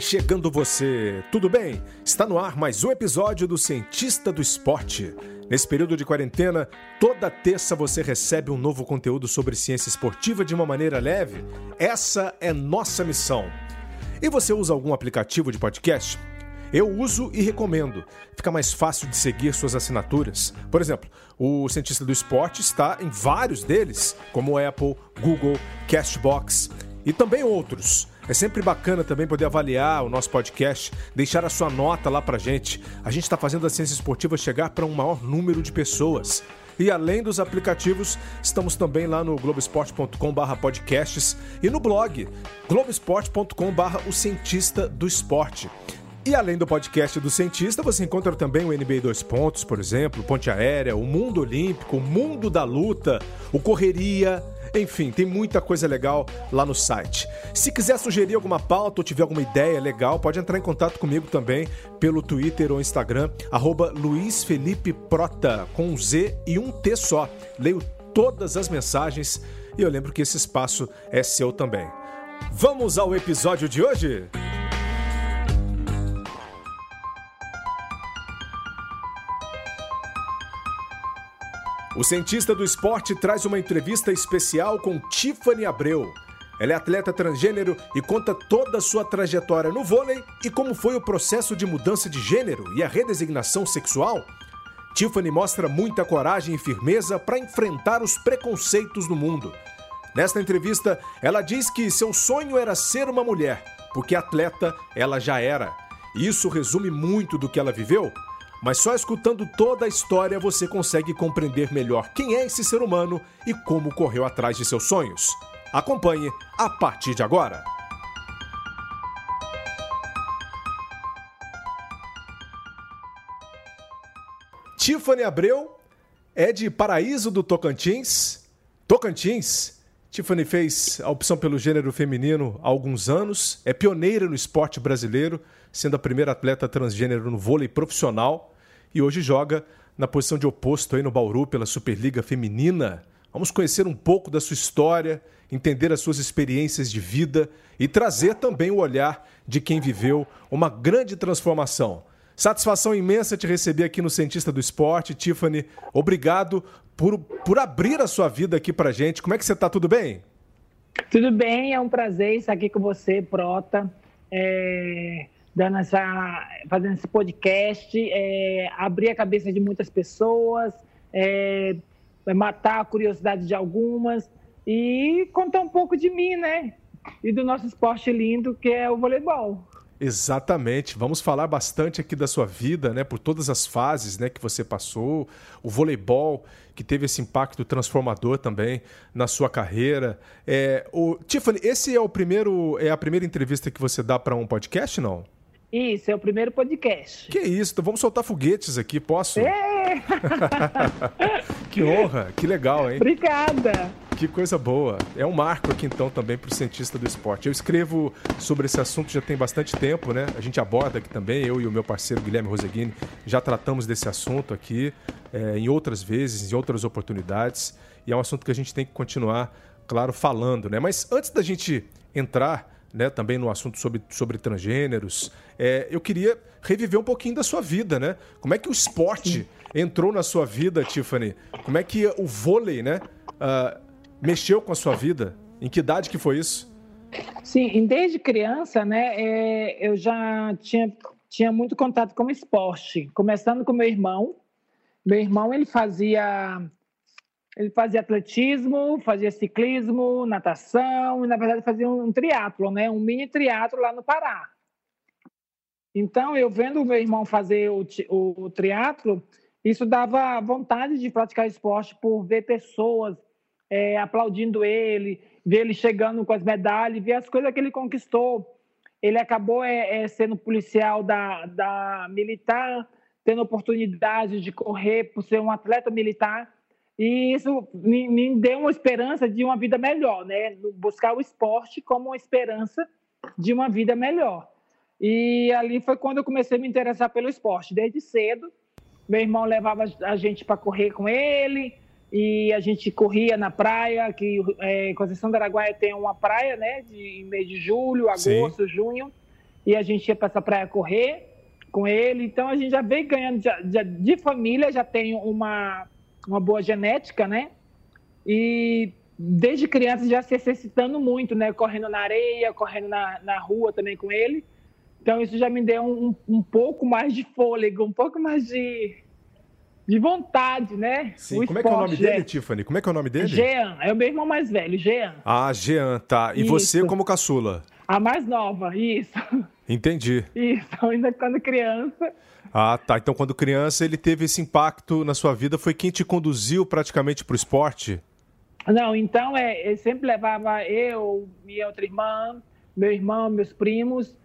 Chegando você, tudo bem? Está no ar mais um episódio do Cientista do Esporte. Nesse período de quarentena, toda terça você recebe um novo conteúdo sobre ciência esportiva de uma maneira leve. Essa é nossa missão. E você usa algum aplicativo de podcast? Eu uso e recomendo. Fica mais fácil de seguir suas assinaturas. Por exemplo, o Cientista do Esporte está em vários deles, como Apple, Google, Castbox e também outros. É sempre bacana também poder avaliar o nosso podcast, deixar a sua nota lá pra gente. A gente está fazendo a ciência esportiva chegar para um maior número de pessoas. E além dos aplicativos, estamos também lá no globesport.com/podcasts e no blog globesport.com/barra o cientista do esporte. E além do podcast do cientista, você encontra também o NBA 2 Pontos, por exemplo, Ponte Aérea, o Mundo Olímpico, o Mundo da Luta, o Correria enfim, tem muita coisa legal lá no site. Se quiser sugerir alguma pauta ou tiver alguma ideia legal, pode entrar em contato comigo também pelo Twitter ou Instagram, arroba Luiz Felipe Prota, com um Z e um T só. Leio todas as mensagens e eu lembro que esse espaço é seu também. Vamos ao episódio de hoje? O cientista do esporte traz uma entrevista especial com Tiffany Abreu. Ela é atleta transgênero e conta toda a sua trajetória no vôlei e como foi o processo de mudança de gênero e a redesignação sexual. Tiffany mostra muita coragem e firmeza para enfrentar os preconceitos no mundo. Nesta entrevista, ela diz que seu sonho era ser uma mulher, porque atleta ela já era. Isso resume muito do que ela viveu mas só escutando toda a história você consegue compreender melhor quem é esse ser humano e como correu atrás de seus sonhos. Acompanhe a partir de agora. Tiffany Abreu é de Paraíso do Tocantins. Tocantins. Tiffany fez a opção pelo gênero feminino há alguns anos, é pioneira no esporte brasileiro, sendo a primeira atleta transgênero no vôlei profissional e hoje joga na posição de oposto aí no Bauru pela Superliga Feminina. Vamos conhecer um pouco da sua história, entender as suas experiências de vida e trazer também o olhar de quem viveu uma grande transformação. Satisfação imensa te receber aqui no Cientista do Esporte. Tiffany, obrigado por, por abrir a sua vida aqui pra gente. Como é que você está? Tudo bem? Tudo bem, é um prazer estar aqui com você, Prota. É dando essa, fazendo esse podcast, é, abrir a cabeça de muitas pessoas, é, matar a curiosidade de algumas e contar um pouco de mim, né? E do nosso esporte lindo que é o voleibol. Exatamente. Vamos falar bastante aqui da sua vida, né? Por todas as fases, né, que você passou, o voleibol que teve esse impacto transformador também na sua carreira. É, o Tiffany, esse é o primeiro, é a primeira entrevista que você dá para um podcast, não? Isso, é o primeiro podcast. Que isso, então vamos soltar foguetes aqui, posso? É! que honra, que legal, hein? Obrigada! Que coisa boa. É um marco aqui então também para o cientista do esporte. Eu escrevo sobre esse assunto já tem bastante tempo, né? A gente aborda aqui também, eu e o meu parceiro Guilherme Roseguini já tratamos desse assunto aqui é, em outras vezes, em outras oportunidades. E é um assunto que a gente tem que continuar, claro, falando, né? Mas antes da gente entrar né, também no assunto sobre, sobre transgêneros. É, eu queria reviver um pouquinho da sua vida, né? Como é que o esporte entrou na sua vida, Tiffany? Como é que o vôlei, né, uh, mexeu com a sua vida? Em que idade que foi isso? Sim, desde criança, né, é, eu já tinha, tinha muito contato com esporte, começando com meu irmão. Meu irmão, ele fazia ele fazia atletismo, fazia ciclismo, natação e, na verdade, fazia um triatlo, né? um mini triatlo lá no Pará. Então, eu vendo o meu irmão fazer o, o, o triatlo, isso dava vontade de praticar esporte por ver pessoas é, aplaudindo ele, ver ele chegando com as medalhas, ver as coisas que ele conquistou. Ele acabou é, é, sendo policial da, da militar, tendo oportunidade de correr por ser um atleta militar. E isso me, me deu uma esperança de uma vida melhor, né? Buscar o esporte como uma esperança de uma vida melhor. E ali foi quando eu comecei a me interessar pelo esporte, desde cedo. Meu irmão levava a gente para correr com ele, e a gente corria na praia, que é, Conceição do Araguaia tem uma praia, né, de mês de julho, agosto, Sim. junho, e a gente ia para essa praia correr com ele. Então a gente já veio ganhando já, já, de família, já tem uma, uma boa genética, né? E desde criança já se exercitando muito, né? Correndo na areia, correndo na, na rua também com ele. Então isso já me deu um, um pouco mais de fôlego, um pouco mais de, de vontade, né? Sim, o como é que é o nome dele, é... Tiffany? Como é que é o nome dele? Jean, é o meu irmão mais velho, Jean. Ah, Jean, tá. E isso. você como caçula? A mais nova, isso. Entendi. Isso, ainda quando criança. Ah, tá. Então, quando criança, ele teve esse impacto na sua vida. Foi quem te conduziu praticamente para o esporte? Não, então, é, ele sempre levava eu, minha outra irmã, meu irmão, meus primos,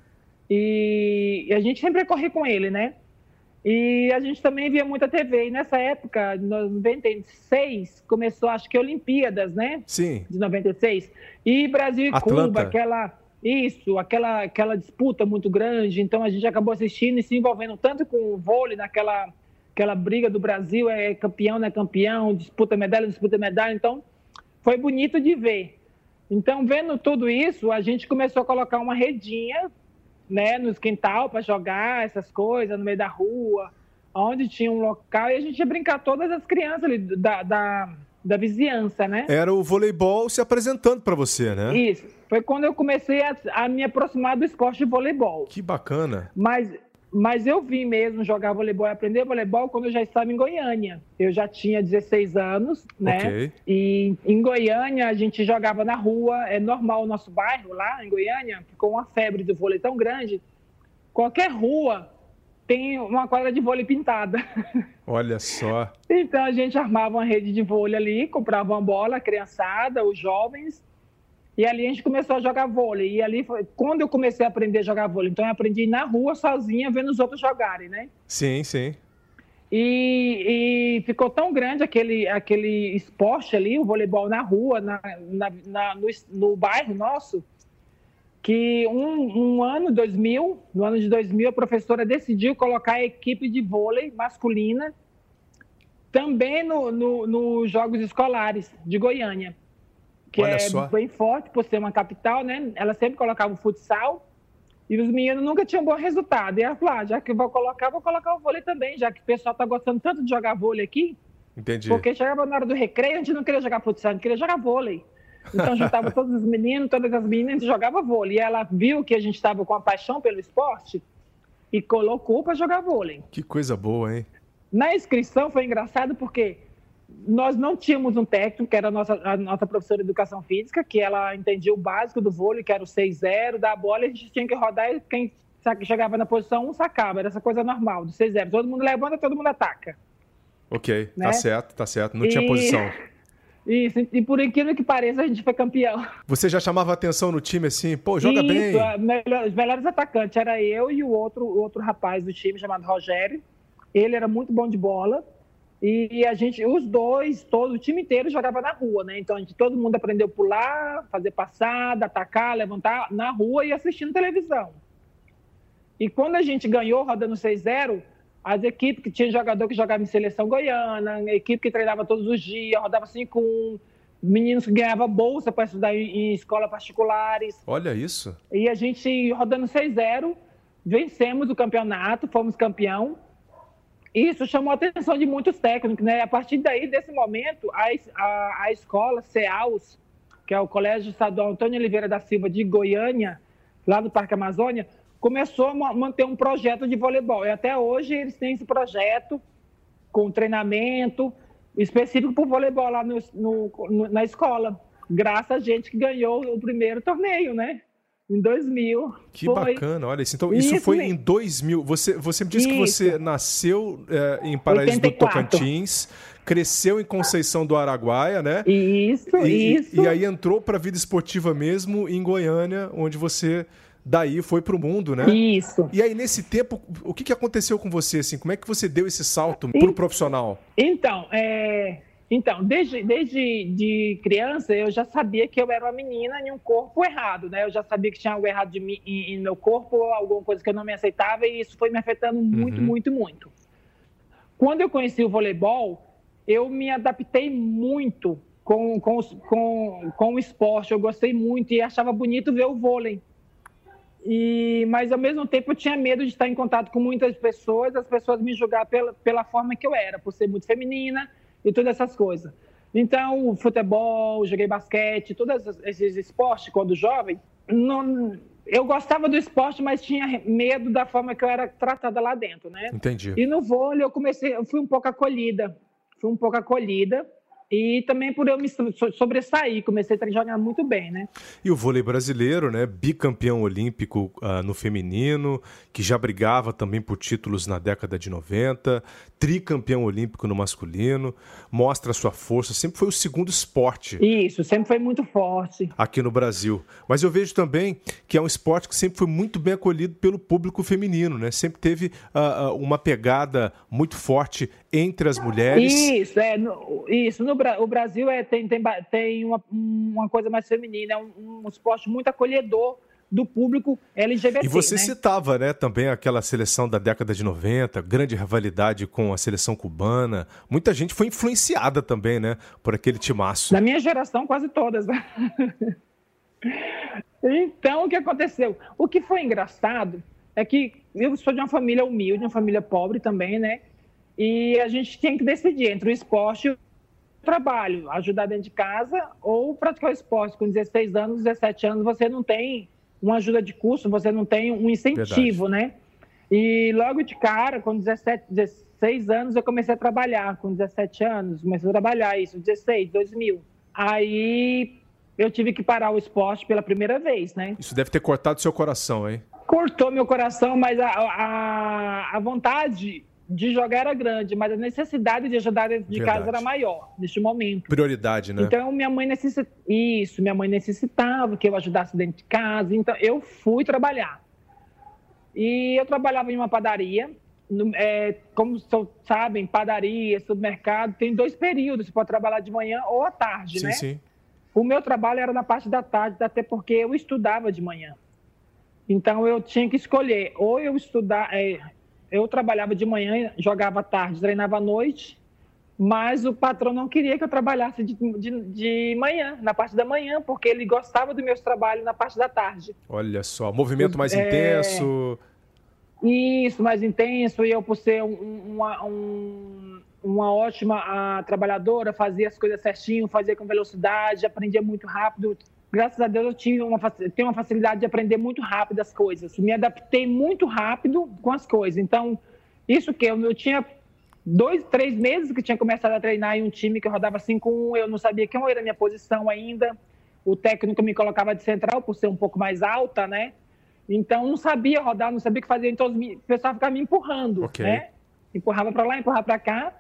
e, e a gente sempre corria com ele, né? E a gente também via muita TV. E nessa época, em 96, começou, acho que, Olimpíadas, né? Sim. De 96. E Brasil e Atlanta. Cuba, aquela isso, aquela, aquela disputa muito grande. Então a gente acabou assistindo e se envolvendo tanto com o vôlei, naquela aquela briga do Brasil, é campeão, não é campeão, disputa medalha, disputa medalha. Então foi bonito de ver. Então, vendo tudo isso, a gente começou a colocar uma redinha né, nos quintal para jogar essas coisas no meio da rua, onde tinha um local, e a gente ia brincar todas as crianças ali da, da da vizinhança, né? Era o voleibol se apresentando para você, né? Isso. Foi quando eu comecei a, a, me aproximar do esporte de voleibol. Que bacana. Mas, mas eu vim mesmo jogar voleibol e aprender voleibol quando eu já estava em Goiânia. Eu já tinha 16 anos, né? Okay. E em Goiânia a gente jogava na rua. É normal o nosso bairro lá em Goiânia, ficou uma febre do vôlei tão grande. Qualquer rua tem uma quadra de vôlei pintada. Olha só. Então a gente armava uma rede de vôlei ali, comprava uma bola, a criançada, os jovens, e ali a gente começou a jogar vôlei. E ali foi quando eu comecei a aprender a jogar vôlei. Então eu aprendi na rua sozinha, vendo os outros jogarem, né? Sim, sim. E, e ficou tão grande aquele, aquele esporte ali, o voleibol na rua, na, na, na no, no bairro nosso, que um, um, ano, 2000, no ano de 2000, a professora decidiu colocar a equipe de vôlei masculina também nos no, no Jogos Escolares de Goiânia, que Olha é só. bem forte por ser uma capital, né? Ela sempre colocava o futsal e os meninos nunca tinham bom resultado. E ela falou, ah, já que eu vou colocar, vou colocar o vôlei também, já que o pessoal está gostando tanto de jogar vôlei aqui. Entendi. Porque chegava na hora do recreio, a gente não queria jogar futsal, a gente queria jogar vôlei. Então juntava todos os meninos, todas as meninas e jogava vôlei. E ela viu que a gente estava com a paixão pelo esporte e colocou para jogar vôlei. Que coisa boa, hein? Na inscrição foi engraçado porque nós não tínhamos um técnico, que era a nossa, a nossa professora de educação física, que ela entendia o básico do vôlei, que era o 6-0 da bola, e a gente tinha que rodar e quem chegava na posição 1 um, sacava. Era essa coisa normal, do 6-0. Todo mundo levanta, todo mundo ataca. Ok, né? tá certo, tá certo. Não e... tinha posição. Isso, e por incrível que pareça, a gente foi campeão. Você já chamava atenção no time assim, pô, joga Isso, bem. Melhor, os melhores atacantes era eu e o outro, o outro rapaz do time chamado Rogério. Ele era muito bom de bola. E a gente, os dois, todo o time inteiro jogava na rua, né? Então a gente, todo mundo aprendeu a pular, fazer passada, atacar, levantar na rua e assistindo televisão. E quando a gente ganhou rodando 6-0, as equipes que tinha jogador que jogava em seleção goiana, equipe que treinava todos os dias, rodava 5 1 meninos que ganhavam bolsa para estudar em, em escolas particulares. Olha isso. E a gente rodando 6-0, vencemos o campeonato, fomos campeão. Isso chamou a atenção de muitos técnicos, né? A partir daí, desse momento, a, a, a escola CEAUS, que é o Colégio Estadual Antônio Oliveira da Silva de Goiânia, lá do Parque Amazônia, começou a manter um projeto de voleibol. E até hoje eles têm esse projeto com treinamento específico para o voleibol lá no, no, na escola. Graças a gente que ganhou o primeiro torneio, né? Em 2000. Que foi... bacana, olha isso. Então, isso, isso foi mesmo. em 2000. Você, você me disse isso. que você nasceu é, em Paraíso 84. do Tocantins, cresceu em Conceição do Araguaia, né? Isso, e, isso. E aí entrou para a vida esportiva mesmo em Goiânia, onde você daí foi para o mundo, né? Isso. E aí, nesse tempo, o que, que aconteceu com você? Assim? Como é que você deu esse salto para o profissional? Então, é... então desde, desde de criança, eu já sabia que eu era uma menina em um corpo errado, né? Eu já sabia que tinha algo errado de mim, em, em meu corpo, alguma coisa que eu não me aceitava, e isso foi me afetando muito, uhum. muito, muito. Quando eu conheci o voleibol, eu me adaptei muito com, com, com, com o esporte, eu gostei muito e achava bonito ver o vôlei E, mas ao mesmo tempo eu tinha medo de estar em contato com muitas pessoas, as pessoas me julgar pela, pela forma que eu era, por ser muito feminina e todas essas coisas. Então, futebol, joguei basquete, todos esses esportes quando jovem, não, eu gostava do esporte, mas tinha medo da forma que eu era tratada lá dentro, né? Entendi. E no vôlei eu comecei, eu fui um pouco acolhida, fui um pouco acolhida. E também por eu me sobressair, comecei a jogar muito bem, né? E o vôlei brasileiro, né? Bicampeão olímpico uh, no feminino, que já brigava também por títulos na década de 90, tricampeão olímpico no masculino, mostra a sua força, sempre foi o segundo esporte. Isso, sempre foi muito forte. Aqui no Brasil. Mas eu vejo também que é um esporte que sempre foi muito bem acolhido pelo público feminino, né? Sempre teve uh, uma pegada muito forte entre as mulheres. Isso, é, no, isso. No, o Brasil é, tem, tem, tem uma, uma coisa mais feminina, é um, um esporte muito acolhedor do público LGBT. E você né? citava, né, também aquela seleção da década de 90, grande rivalidade com a seleção cubana. Muita gente foi influenciada também, né, por aquele timaço. Na minha geração, quase todas. Né? então, o que aconteceu? O que foi engraçado é que eu sou de uma família humilde, uma família pobre também, né? E a gente tem que decidir entre o esporte e o trabalho, ajudar dentro de casa ou praticar o esporte. Com 16 anos, 17 anos, você não tem uma ajuda de custo, você não tem um incentivo, Verdade. né? E logo de cara, com 17, 16 anos, eu comecei a trabalhar. Com 17 anos, comecei a trabalhar isso, 16, 2000. Aí eu tive que parar o esporte pela primeira vez, né? Isso deve ter cortado seu coração, hein? Cortou meu coração, mas a, a, a vontade de jogar era grande, mas a necessidade de ajudar dentro de Verdade. casa era maior neste momento. Prioridade, né? Então minha mãe necessitava isso, minha mãe necessitava que eu ajudasse dentro de casa, então eu fui trabalhar. E eu trabalhava em uma padaria, no, é, como sabem, padaria, supermercado, tem dois períodos, você pode trabalhar de manhã ou à tarde, sim, né? Sim. O meu trabalho era na parte da tarde, até porque eu estudava de manhã. Então eu tinha que escolher, ou eu estudar, é, eu trabalhava de manhã, jogava à tarde, treinava à noite, mas o patrão não queria que eu trabalhasse de, de, de, manhã, na parte da manhã, porque ele gostava do meu trabalho na parte da tarde. Olha só, movimento mais é... intenso. Isso, mais intenso, e eu, por ser um, uma, um, uma ótima a, ah, trabalhadora, fazia as coisas certinho, fazia com velocidade, aprendia muito rápido, graças a Deus eu tive uma, tenho uma facilidade de aprender muito rápido as coisas. Me adaptei muito rápido com as coisas. Então, isso que eu, eu tinha dois, três meses que tinha começado a treinar em um time que eu rodava 5-1, eu não sabia quem era a minha posição ainda. O técnico me colocava de central por ser um pouco mais alta, né? Então, não sabia rodar, não sabia o que fazer. Então, o pessoal ficava me empurrando, okay. né? Empurrava para lá, empurrava para cá.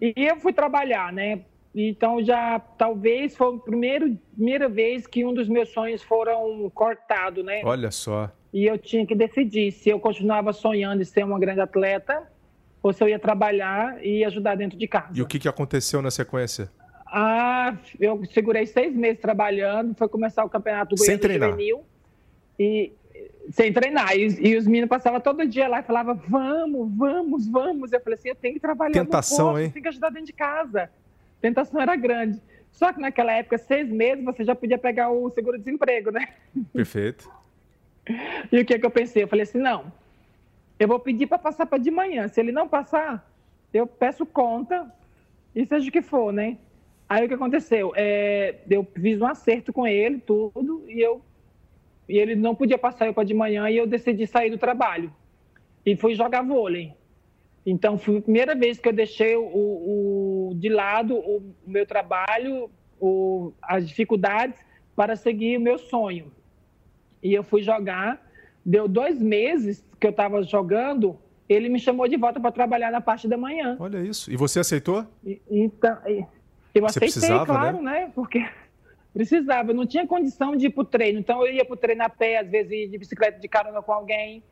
E eu fui trabalhar, né? Então já talvez foi a primeiro, primeira vez que um dos meus sonhos foram cortados, né? Olha só. E eu tinha que decidir se eu continuava sonhando em ser uma grande atleta ou se eu ia trabalhar e ajudar dentro de casa. E o que, que aconteceu na sequência? Ah, eu segurei seis meses trabalhando, foi começar o campeonato do Sem treinar. juvenil e sem treinar. E, e, os meninos passavam todo dia lá e falavam, vamos, vamos, vamos. Eu falei assim, eu tenho que trabalhar Tentação, posto, hein? Eu tenho que ajudar dentro de casa tentação era grande. Só que naquela época, seis meses, você já podia pegar o seguro-desemprego, né? Perfeito. E o que, é que eu pensei? Eu falei assim, não, eu vou pedir para passar para de manhã. Se ele não passar, eu peço conta e seja o que for, né? Aí o que aconteceu? É, eu fiz um acerto com ele, tudo, e eu e ele não podia passar eu para de manhã e eu decidi sair do trabalho. E fui jogar vôlei. Então, foi a primeira vez que eu deixei o, o de lado o meu trabalho, o, as dificuldades, para seguir o meu sonho. E eu fui jogar. Deu dois meses que eu estava jogando, ele me chamou de volta para trabalhar na parte da manhã. Olha isso. E você aceitou? E, então, eu você aceitei, claro, né? né? Porque precisava. Eu não tinha condição de ir para o treino. Então, eu ia para o treino a pé, às vezes ia de bicicleta de carona com alguém.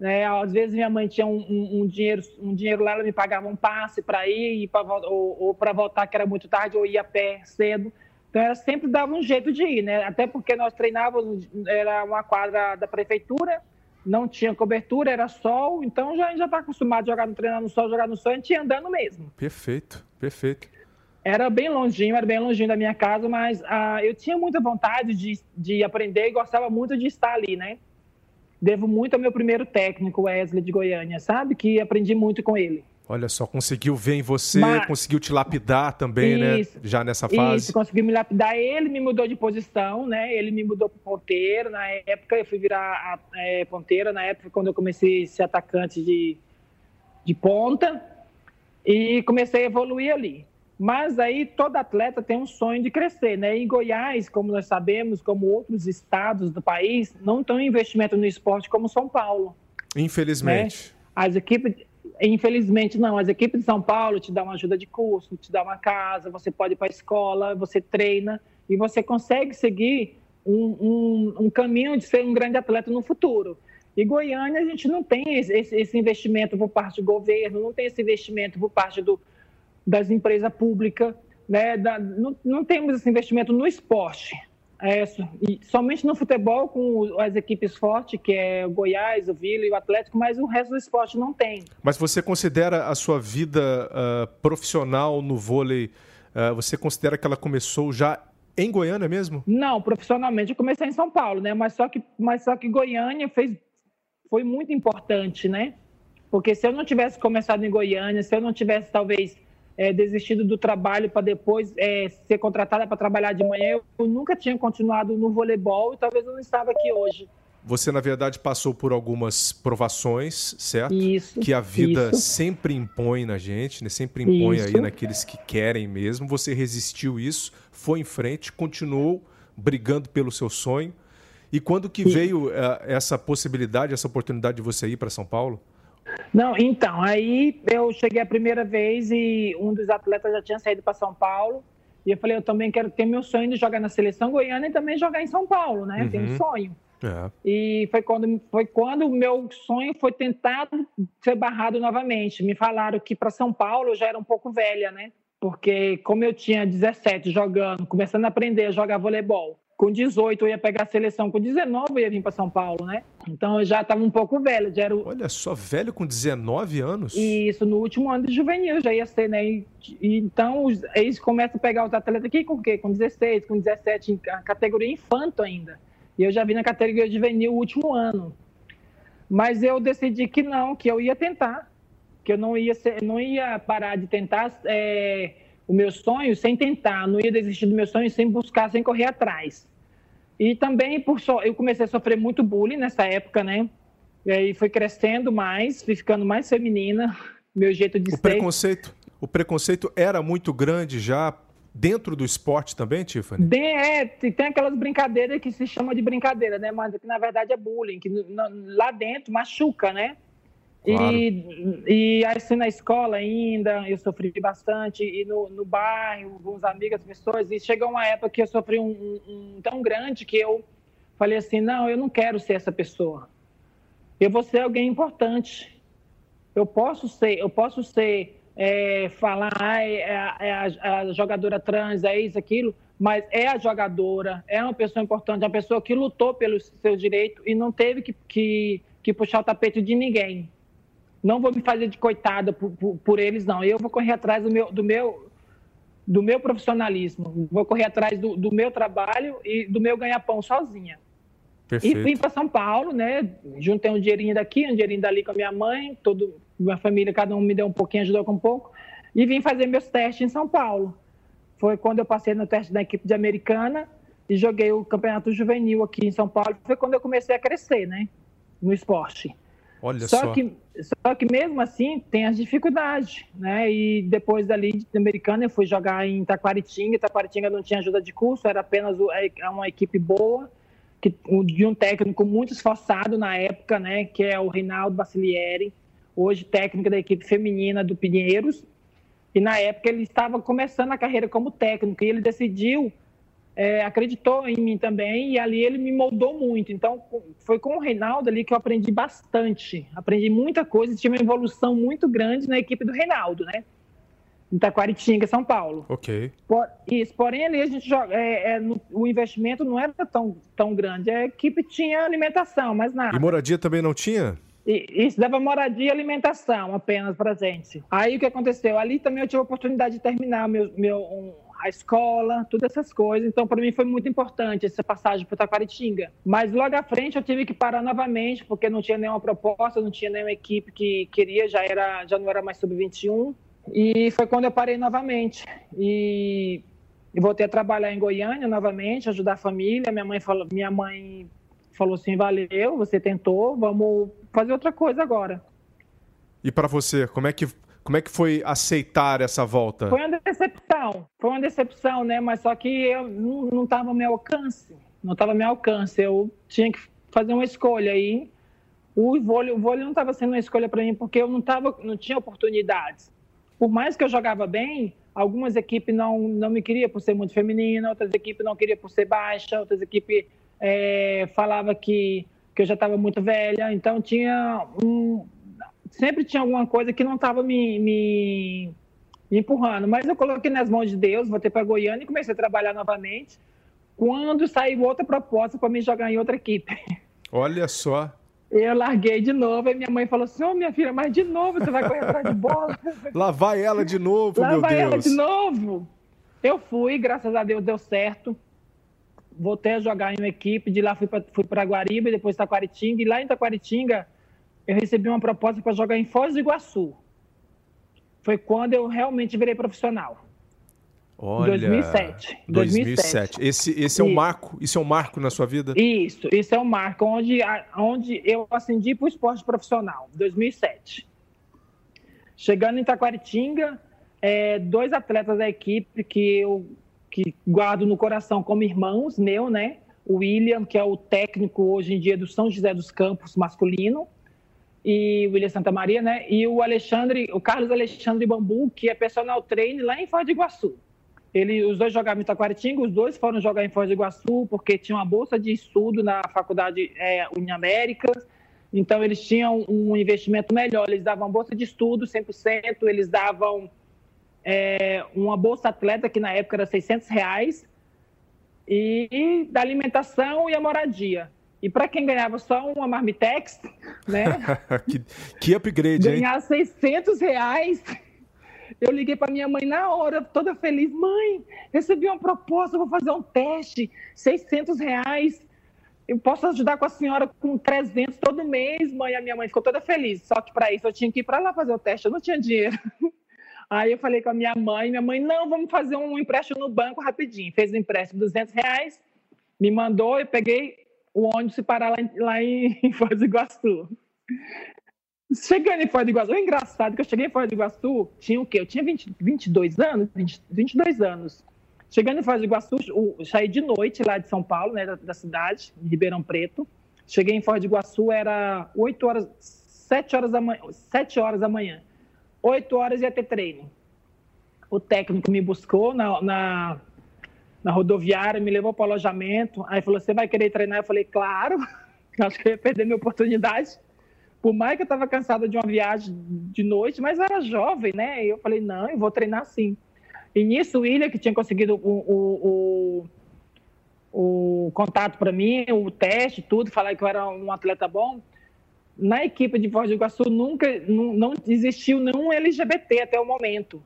Né? Às vezes minha mãe tinha um, um, um, dinheiro, um dinheiro lá, ela me pagava um passe para ir, pra, ou, ou para voltar, que era muito tarde, ou ia a pé cedo. Então, ela sempre dava um jeito de ir, né? Até porque nós treinávamos, era uma quadra da prefeitura, não tinha cobertura, era sol, então já já está acostumado a jogar no treinar no sol, jogar no sol, a gente ia andando mesmo. Perfeito, perfeito. Era bem longinho, era bem longinho da minha casa, mas ah, eu tinha muita vontade de, de aprender e gostava muito de estar ali, né? Devo muito ao meu primeiro técnico, Wesley de Goiânia, sabe? Que aprendi muito com ele. Olha só, conseguiu ver em você, Mas, conseguiu te lapidar também, né, isso, né? Já nessa fase. Isso, conseguiu me lapidar. Ele me mudou de posição, né? Ele me mudou para ponteiro. Na época, eu fui virar é, ponteira, na época, quando eu comecei a ser atacante de, de ponta. E comecei a evoluir ali. Mas aí todo atleta tem um sonho de crescer, né? Em Goiás, como nós sabemos, como outros estados do país, não tem investimento no esporte como São Paulo. Infelizmente. Né? As equipes, Infelizmente, não. As equipes de São Paulo te dão uma ajuda de curso, te dão uma casa, você pode ir para a escola, você treina e você consegue seguir um, um, um, caminho de ser um grande atleta no futuro. E Goiânia, a gente não tem esse, esse investimento por parte do governo, não tem esse investimento por parte do, das empresas públicas, né? Da, não, não temos esse investimento no esporte. É, e somente no futebol, com as equipes fortes, que é o Goiás, o Vila e o Atlético, mas o resto do esporte não tem. Mas você considera a sua vida uh, profissional no vôlei, uh, você considera que ela começou já em Goiânia mesmo? Não, profissionalmente eu comecei em São Paulo, né? Mas só que, mas só que Goiânia fez, foi muito importante, né? Porque se eu não tivesse começado em Goiânia, se eu não tivesse talvez é, desistido do trabalho para depois é, ser contratada para trabalhar de manhã, eu nunca tinha continuado no voleibol e talvez eu não estava aqui hoje. Você, na verdade, passou por algumas provações, certo? Isso. Que a vida isso. sempre impõe na gente, né? sempre impõe isso. aí naqueles que querem mesmo. Você resistiu isso, foi em frente, continuou brigando pelo seu sonho. E quando que veio uh, essa possibilidade, essa oportunidade de você ir para São Paulo? Não, então, aí eu cheguei a primeira vez e um dos atletas já tinha saído para São Paulo. E eu falei, eu também quero ter meu sonho de jogar na seleção goiana e também jogar em São Paulo, né? Uhum. Tem um sonho. É. E foi quando, foi quando o meu sonho foi tentado ser barrado novamente. Me falaram que para São Paulo eu já era um pouco velha, né? Porque como eu tinha 17 jogando, começando a aprender a jogar voleibol, com 18 eu ia pegar a seleção, com 19 eu ia vir para São Paulo, né? Então eu já estava um pouco velho. Já era. Olha só, velho com 19 anos? Isso, no último ano de juvenil já ia ser, né? E, e, então eles começam a pegar os atletas aqui com o quê? Com 16, com 17, a categoria infanto ainda. E eu já vim na categoria juvenil o último ano. Mas eu decidi que não, que eu ia tentar, que eu não ia, ser, não ia parar de tentar é, o meu sonho sem tentar, não ia desistir do meu sonho sem buscar, sem correr atrás. E também por so... eu comecei a sofrer muito bullying nessa época, né? E aí foi crescendo mais, fui ficando mais feminina, meu jeito de o ser. Preconceito, o preconceito era muito grande já dentro do esporte também, Tiffany? De, é, tem aquelas brincadeiras que se chama de brincadeira, né? Mas que na verdade é bullying, que lá dentro machuca, né? Claro. E, e assim na escola ainda, eu sofri bastante, e no, no bairro, com os amigos, as pessoas, e chegou uma época que eu sofri um, um, um, tão grande que eu falei assim, não, eu não quero ser essa pessoa. Eu vou ser alguém importante. Eu posso ser, eu posso ser, é, falar, ah, é, é, a, é a jogadora trans, é isso, aquilo, mas é a jogadora, é uma pessoa importante, é uma pessoa que lutou pelos seus direitos e não teve que, que, que puxar o tapete de ninguém não vou me fazer de coitada por, por, por, eles, não. Eu vou correr atrás do meu, do meu, do meu profissionalismo, vou correr atrás do, do meu trabalho e do meu ganha-pão sozinha. Perfeito. E vim para São Paulo, né? Juntei um dinheirinho daqui, um dinheirinho dali com a minha mãe, todo, minha família, cada um me deu um pouquinho, ajudou com um pouco, e vim fazer meus testes em São Paulo. Foi quando eu passei no teste da equipe de Americana e joguei o campeonato juvenil aqui em São Paulo. Foi quando eu comecei a crescer, né? No esporte. Olha só. Só que, só que mesmo assim tem as dificuldades, né? E depois dali de Americana eu fui jogar em Taquaritinga. Taquaritinga não tinha ajuda de curso, era apenas é, é uma equipe boa, que, de um técnico muito esforçado na época, né? Que é o Reinaldo Basilieri, hoje técnico da equipe feminina do Pinheiros. E na época ele estava começando a carreira como técnico e ele decidiu é, acreditou em mim também e ali ele me moldou muito. Então, foi com o Reinaldo ali que eu aprendi bastante. Aprendi muita coisa, tive uma evolução muito grande na equipe do Reinaldo, né? Em Taquaritinga, São Paulo. Ok. Por, isso, porém, ali a gente joga. É, é, no, o investimento não era tão, tão grande. A equipe tinha alimentação, mas nada. E moradia também não tinha? Isso dava moradia e alimentação apenas para gente. Aí o que aconteceu? Ali também eu tive a oportunidade de terminar meu, meu, um, a escola, todas essas coisas. Então, para mim foi muito importante essa passagem para Taquaritinga. Mas logo à frente eu tive que parar novamente, porque não tinha nenhuma proposta, não tinha nenhuma equipe que queria, já, era, já não era mais sub-21. E foi quando eu parei novamente. E voltei a trabalhar em Goiânia novamente, ajudar a família. Minha mãe falou, minha mãe falou assim: valeu, você tentou, vamos fazer outra coisa agora. E para você, como é que como é que foi aceitar essa volta? Foi uma decepção, foi uma decepção, né? Mas só que eu não estava ao meu alcance, não estava ao meu alcance. Eu tinha que fazer uma escolha aí. O vôlei, o vôlei não estava sendo uma escolha para mim porque eu não tava, não tinha oportunidades. Por mais que eu jogava bem, algumas equipes não não me queriam por ser muito feminina, outras equipes não queriam por ser baixa, outras equipes é, falava que que eu já estava muito velha. Então tinha um sempre tinha alguma coisa que não estava me, me, me, empurrando. Mas eu coloquei nas mãos de Deus, voltei para Goiânia e comecei a trabalhar novamente. Quando saiu outra proposta para me jogar em outra equipe. Olha só. Eu larguei de novo e minha mãe falou assim: Ô oh, minha filha, mas de novo você vai correr atrás de bola. Lá vai ela de novo, Lá meu vai Deus. ela de novo. Eu fui, graças a Deus deu certo. Voltei a jogar em uma equipe, de lá fui para Guariba e depois Taquaritinga. E lá em Taquaritinga, eu recebi uma proposta para jogar em Foz do Iguaçu. Foi quando eu realmente virei profissional. Olha, 2007. 2007. Esse, esse é um marco, isso é um marco na sua vida? Isso, isso é um marco onde, onde eu ascendi para o esporte profissional, 2007. Chegando em Taquaritinga, é, dois atletas da equipe que eu que guardo no coração como irmãos, meu, né? O William, que é o técnico hoje em dia do São José dos Campos masculino, e o William Santa Maria, né? E o Alexandre, o Carlos Alexandre Bambu, que é personal trainer lá em Foz do Iguaçu. Ele, os dois jogavam em Itaquaritinga, os dois foram jogar em Foz do Iguaçu porque tinham uma bolsa de estudo na faculdade é, Uniaméricas. Então, eles tinham um investimento melhor. Eles davam bolsa de estudo 100%, eles davam é, uma bolsa atleta, que na época era 600 reais, e da alimentação e a moradia. E para quem ganhava só uma Marmitex, né? que, que upgrade, hein? Ganhar 600 reais. Eu liguei para minha mãe na hora, toda feliz. Mãe, recebi uma proposta, vou fazer um teste, 600 reais. Eu posso ajudar com a senhora com 300 todo mês, mãe. A minha mãe ficou toda feliz. Só que para isso eu tinha que ir para lá fazer o teste, eu não tinha dinheiro. Aí eu falei com a minha mãe, minha mãe, não, vamos fazer um empréstimo no banco rapidinho. Fez o um empréstimo de 200 reais, me mandou, eu peguei, o ônibus se parar lá em, lá em Foz do Iguaçu. Chegando em Foz do Iguaçu, é engraçado que eu cheguei em Foz do Iguaçu, tinha o quê? Eu tinha 20, 22 anos, 20, 22 anos. Chegando em Foz do Iguaçu, eu saí de noite lá de São Paulo, né, da, da cidade, de Ribeirão Preto. Cheguei em Foz do Iguaçu, era 8 horas, 7 horas da manhã, 7 horas da manhã. 8 horas ia ter treino. O técnico me buscou na, na na rodoviária, me levou para o alojamento. Aí falou: Você vai querer treinar? Eu falei: Claro, acho que eu ia perder minha oportunidade. Por mais que eu estava cansada de uma viagem de noite, mas era jovem, né? E eu falei: Não, eu vou treinar sim. E nisso, o William, que tinha conseguido o, o, o, o contato para mim, o teste, tudo, falar que eu era um atleta bom. Na equipe de Foz do Iguaçu nunca não, não existiu nenhum LGBT até o momento,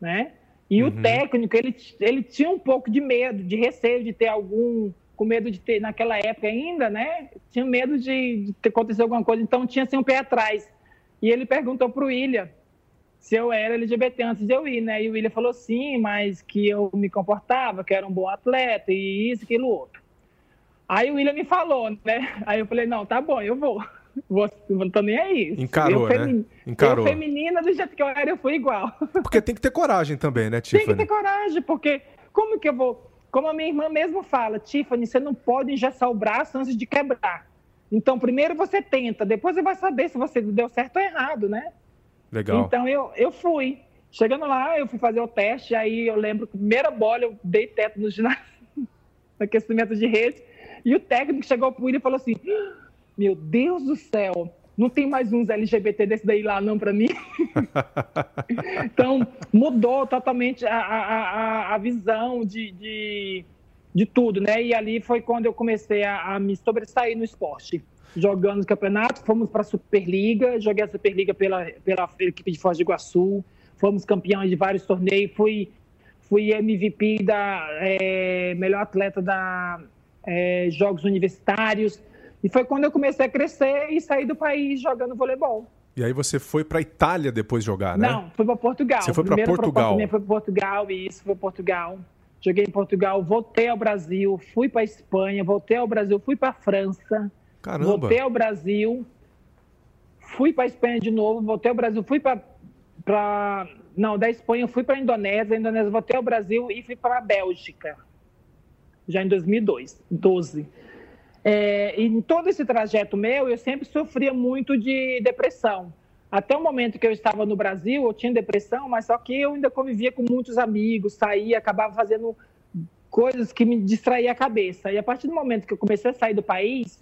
né? E uhum. o técnico, ele, ele tinha um pouco de medo, de receio de ter algum, com medo de ter, naquela época ainda, né? Tinha medo de, de ter acontecido alguma coisa, então tinha assim um pé atrás. E ele perguntou para o William se eu era LGBT antes de eu ir, né? E o William falou sim, mas que eu me comportava, que era um bom atleta e isso, aquilo, outro. Aí o William me falou, né? Aí eu falei, não, tá bom, eu vou. Vou, não tô nem aí. Encarou, eu, né? Encarou. Eu feminina, do jeito que eu era, eu fui igual. Porque tem que ter coragem também, né, Tiffany? Tem que ter coragem, porque como que eu vou... Como a minha irmã mesmo fala, Tiffany, você não pode engessar o braço antes de quebrar. Então, primeiro você tenta, depois você vai saber se você deu certo ou errado, né? Legal. Então, eu, eu fui. Chegando lá, eu fui fazer o teste, aí eu lembro que primeira bola eu dei teto no ginásio, no aquecimento de rede, e o técnico chegou pro William e falou assim meu Deus do céu, não tem mais uns LGBT desse daí lá não para mim. então, mudou totalmente a, a, a visão de, de, de, tudo, né? E ali foi quando eu comecei a, a me sobressair no esporte. Jogando os campeonatos, fomos para a Superliga, joguei a Superliga pela, pela equipe de Foz do Iguaçu, fomos campeões de vários torneios, fui fui MVP da é, melhor atleta da é, Jogos Universitários. E foi quando eu comecei a crescer e sair do país jogando voleibol. E aí você foi para Itália depois jogar, né? Não, fui para Portugal. Você foi para Portugal? Minha foi para Portugal, isso, foi Portugal. Joguei em Portugal, voltei ao Brasil, fui para Espanha, voltei ao Brasil, fui para França. Caramba. Voltei ao Brasil, fui para Espanha de novo, voltei ao Brasil, fui para não, da Espanha fui para a Indonésia, a Indonésia voltei ao Brasil e fui para a Bélgica. Já em 2002, 12. É, em todo esse trajeto meu, eu sempre sofria muito de depressão. Até o momento que eu estava no Brasil, eu tinha depressão, mas só que eu ainda convivia com muitos amigos, saía, acabava fazendo coisas que me distraía a cabeça. E a partir do momento que eu comecei a sair do país,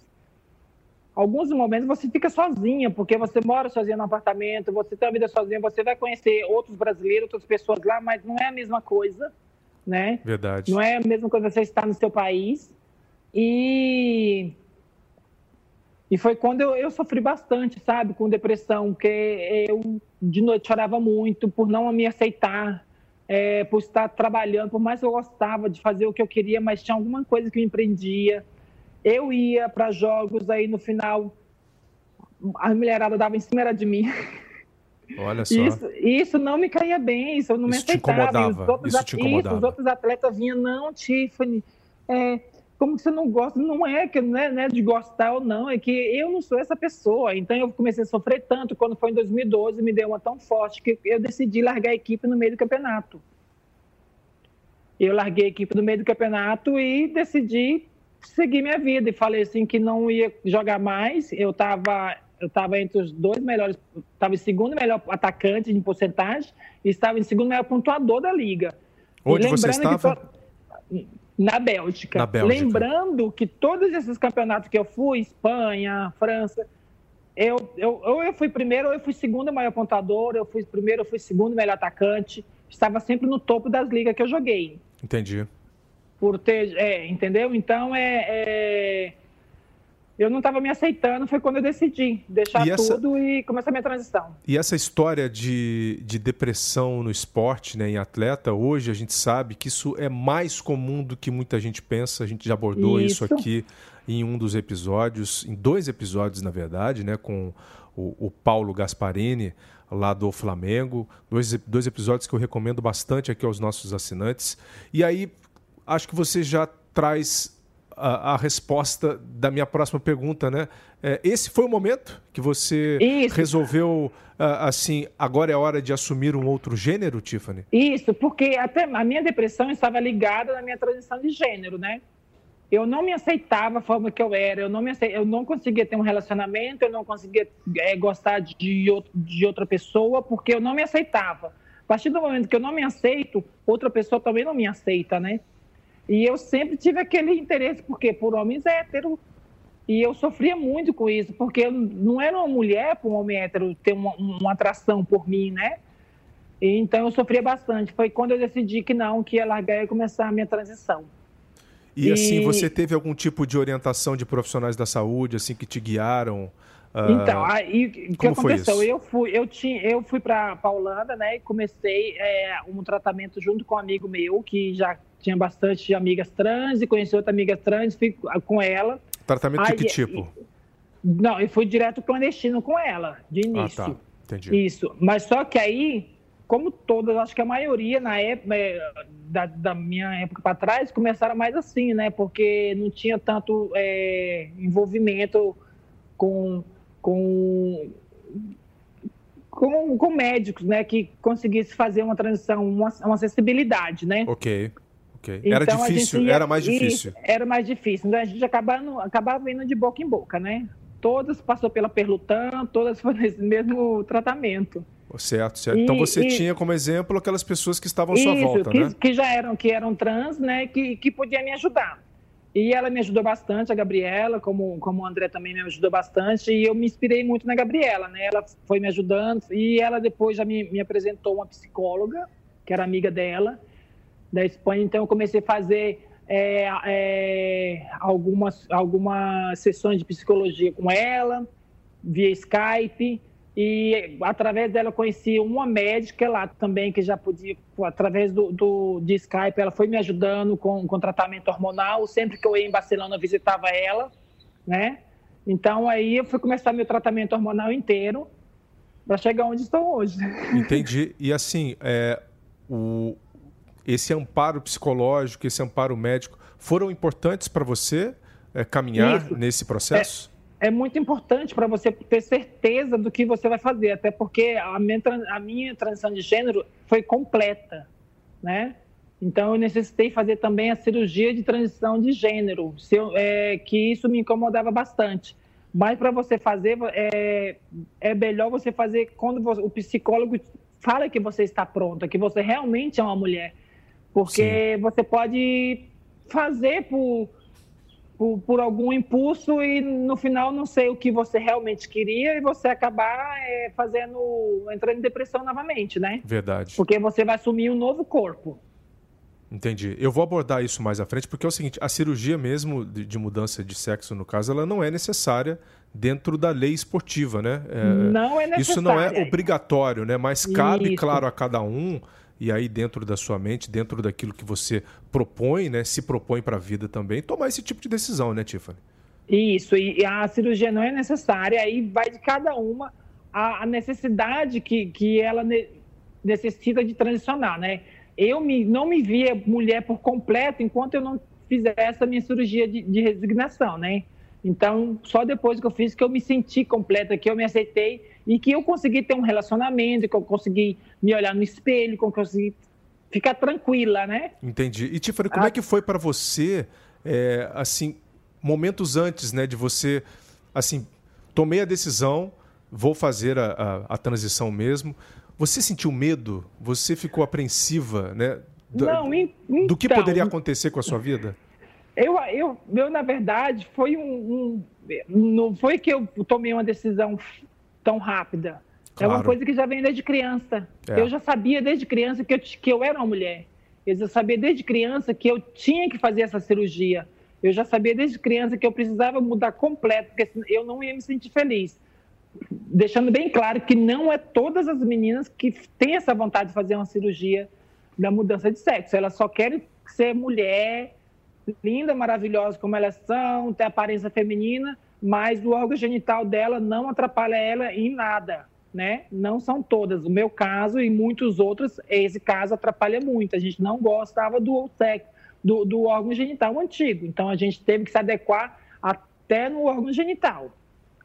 alguns momentos você fica sozinha, porque você mora sozinha no apartamento, você tem uma vida sozinha, você vai conhecer outros brasileiros, outras pessoas lá, mas não é a mesma coisa, né? Verdade. Não é a mesma coisa você estar no seu país. E e foi quando eu, eu sofri bastante, sabe, com depressão, porque eu de noite chorava muito por não me aceitar, é, por estar trabalhando, por mais que eu gostava de fazer o que eu queria, mas tinha alguma coisa que me prendia. Eu ia para jogos, aí no final a mulherada dava em cima de mim. Olha só. Isso, isso não me caía bem, isso eu não isso me aceitava. Te incomodava. Isso te incomodava. Isso, os outros atletas vinham, não, Tiffany, é, como que você não gosta? Não é que não é, não é, de gostar ou não, é que eu não sou essa pessoa. Então eu comecei a sofrer tanto quando foi em 2012, me deu uma tão forte que eu decidi largar a equipe no meio do campeonato. Eu larguei a equipe no meio do campeonato e decidi seguir minha vida e falei assim que não ia jogar mais. Eu estava eu estava entre os dois melhores, estava em segundo melhor atacante em porcentagem e estava em segundo melhor pontuador da liga. Onde você estava? Na Bélgica. Na Bélgica. Lembrando que todos esses campeonatos que eu fui, Espanha, França, eu, eu, ou eu fui primeiro ou eu fui segundo maior pontador, eu fui primeiro ou fui segundo melhor atacante. Estava sempre no topo das ligas que eu joguei. Entendi. Por ter, é, entendeu? Então, é, é eu não estava me aceitando, foi quando eu decidi deixar e essa... tudo e começar a minha transição. E essa história de, de depressão no esporte, né, em atleta, hoje a gente sabe que isso é mais comum do que muita gente pensa. A gente já abordou isso, isso aqui em um dos episódios, em dois episódios, na verdade, né, com o, o Paulo Gasparini, lá do Flamengo. Dois, dois episódios que eu recomendo bastante aqui aos nossos assinantes. E aí, acho que você já traz a, a, resposta da minha próxima pergunta, né? É, esse foi o momento que você Isso. resolveu, assim, agora é hora de assumir um outro gênero, Tiffany? Isso, porque até a minha depressão estava ligada na minha transição de gênero, né? Eu não me aceitava a forma que eu era, eu não, me aceitava, eu não conseguia ter um relacionamento, eu não conseguia é, gostar de, outro, de outra pessoa, porque eu não me aceitava. A partir do momento que eu não me aceito, outra pessoa também não me aceita, né? E eu sempre tive aquele interesse, porque por homens héteros. E eu sofria muito com isso, porque não era uma mulher para um homem hétero ter uma, uma atração por mim, né? E, então eu sofria bastante. Foi quando eu decidi que não, que ia largar e começar a minha transição. E, e assim, você teve algum tipo de orientação de profissionais da saúde, assim, que te guiaram? Uh... Então, aí o que aconteceu? Eu fui, eu tinha, eu fui para a Holanda, né, e comecei é, um tratamento junto com um amigo meu que já tinha bastante amigas trans e conheci outra amiga trans, fui com ela. Tratamento Aí, de que tipo? Não, eu fui direto clandestino com ela, de início. Ah, tá. Entendi. Isso. Mas só que aí, como todas, acho que a maioria na época, é, da, da minha época para trás, começaram mais assim, né? Porque não tinha tanto é, envolvimento com, com com, com, médicos, né, que conseguisse fazer uma transição, uma, uma acessibilidade, né? Ok. Okay. Era então, difícil, ia, era mais difícil. Era mais difícil. Então a gente acabava, acabava indo de boca em boca, né? Todas passou pela Perlutan, todas foram nesse mesmo tratamento. Certo, certo. Então, e, então você e, tinha como exemplo aquelas pessoas que estavam à sua volta, que, né? que já eram, que eram trans, né? Que, que podiam me ajudar. E ela me ajudou bastante, a Gabriela, como, como o André também me ajudou bastante, e eu me inspirei muito na Gabriela, né? Ela foi me ajudando, e ela depois já me, me apresentou uma psicóloga, que era amiga dela, da Espanha. Então, eu comecei a fazer é, é, algumas, algumas sessões de psicologia com ela, via Skype. e através dela eu conheci uma médica lá também que já podia, através do, do de Skype, ela foi me ajudando com, com tratamento hormonal. Sempre que eu ia em Barcelona eu visitava ela, né? Então aí eu fui começar meu tratamento hormonal inteiro para chegar onde estou hoje. Entendi. E assim, é, o, esse amparo psicológico, esse amparo médico, foram importantes para você é, caminhar Isso. nesse processo? É é muito importante para você ter certeza do que você vai fazer, até porque a minha, a minha transição de gênero foi completa, né? Então, eu necessitei fazer também a cirurgia de transição de gênero, eu, é, que isso me incomodava bastante. Mas para você fazer, é, é melhor você fazer quando você, o psicólogo fala que você está pronta, que você realmente é uma mulher. Porque Sim. você pode fazer por por, por, algum impulso e no final não sei o que você realmente queria e você acabar é, fazendo entrando em depressão novamente, né? Verdade. Porque você vai assumir um novo corpo. Entendi. Eu vou abordar isso mais à frente porque é o seguinte: a cirurgia mesmo de, de mudança de sexo no caso, ela não é necessária dentro da lei esportiva, né? É, não é necessária. Isso não é obrigatório, né? Mas cabe, isso. claro, a cada um e aí dentro da sua mente, dentro daquilo que você propõe, né, se propõe para a vida também, tomar esse tipo de decisão, né, Tiffany? Isso, e a cirurgia não é necessária, aí vai de cada uma a, a necessidade que, que ela ne, necessita de transicionar, né? Eu me, não me via mulher por completo enquanto eu não fizesse a minha cirurgia de, de resignação, né? Então, só depois que eu fiz que eu me senti completa, que eu me aceitei e que eu consegui ter um relacionamento, que eu consegui me olhar no espelho, que eu consegui ficar tranquila, né? Entendi. E Tiffany, como é que foi para você, é, assim, momentos antes, né, de você, assim, tomei a decisão, vou fazer a, a, a transição mesmo. Você sentiu medo? Você ficou apreensiva, né? Do, Não, então, do que poderia acontecer com a sua vida? Eu, eu, eu na verdade, foi um, um, Não foi que eu tomei uma decisão tão rápida. Claro. É uma coisa que já vem desde criança. É. Eu já sabia desde criança que eu, que eu era uma mulher. Eu já sabia desde criança que eu tinha que fazer essa cirurgia. Eu já sabia desde criança que eu precisava mudar completo, porque eu não ia me sentir feliz. Deixando bem claro que não é todas as meninas que têm essa vontade de fazer uma cirurgia da mudança de sexo. Elas só querem ser mulher, linda, maravilhosa como elas são, ter aparência feminina, mas o órgão genital dela não atrapalha ela em nada, né? Não são todas. O meu caso e muitos outros, esse caso atrapalha muito. A gente não gostava do sexo, do, do órgão genital antigo. Então a gente teve que se adequar até no órgão genital,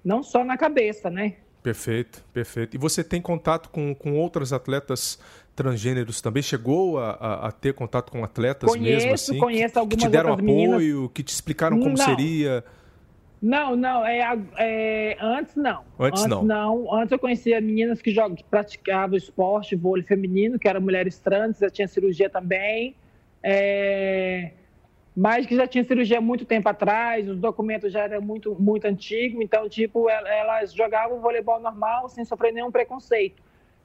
não só na cabeça, né? Perfeito, perfeito. E você tem contato com, com outras atletas transgêneros também? Chegou a, a, a ter contato com atletas conheço, mesmo assim? Conheço algumas que te deram apoio, meninas. que te explicaram como não. seria? Não, não, é, é, antes não. Antes, antes não. não. Antes eu conhecia meninas que, jogam, que praticavam esporte, vôlei feminino, que eram mulheres trans, já tinha cirurgia também. É, mas que já tinha cirurgia há muito tempo atrás, os documentos já eram muito, muito antigos, então, tipo, elas jogavam voleibol normal sem sofrer nenhum preconceito.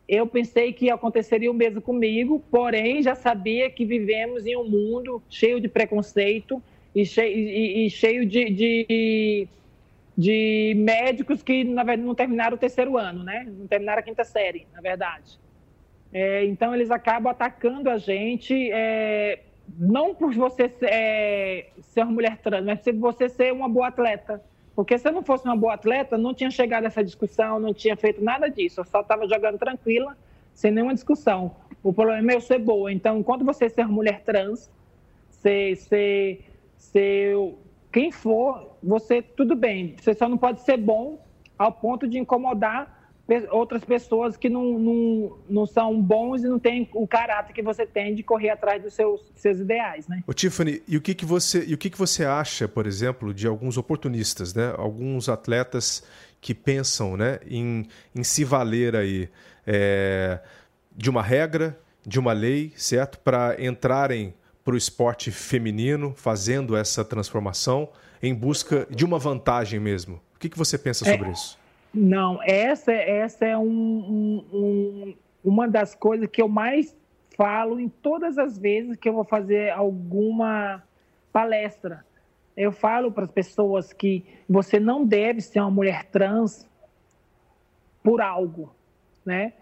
Eu pensei que aconteceria o mesmo comigo, porém já sabia que vivemos em um mundo cheio de preconceito, e cheio, e, e cheio de, de, de, médicos que, na verdade, não terminaram o terceiro ano, né? Não terminaram a quinta série, na verdade. É, então, eles acabam atacando a gente, é, não por você ser, é, ser uma mulher trans, mas por você ser uma boa atleta. Porque se eu não fosse uma boa atleta, não tinha chegado a essa discussão, não tinha feito nada disso. Eu só estava jogando tranquila, sem nenhuma discussão. O problema é eu ser boa. Então, enquanto você ser mulher trans, ser, ser seu, quem for, você tudo bem. Você só não pode ser bom ao ponto de incomodar outras pessoas que não, não, não são bons e não têm o caráter que você tem de correr atrás dos seus, seus ideais, né? Ô, Tiffany, e o que, que você e o que, que você acha, por exemplo, de alguns oportunistas, né? Alguns atletas que pensam, né, em, em se valer aí é, de uma regra, de uma lei, certo, para entrarem para o esporte feminino, fazendo essa transformação em busca de uma vantagem mesmo. O que, que você pensa é, sobre isso? Não, essa, essa é um, um, uma das coisas que eu mais falo em todas as vezes que eu vou fazer alguma palestra. Eu falo para as pessoas que você não deve ser uma mulher trans por algo, né?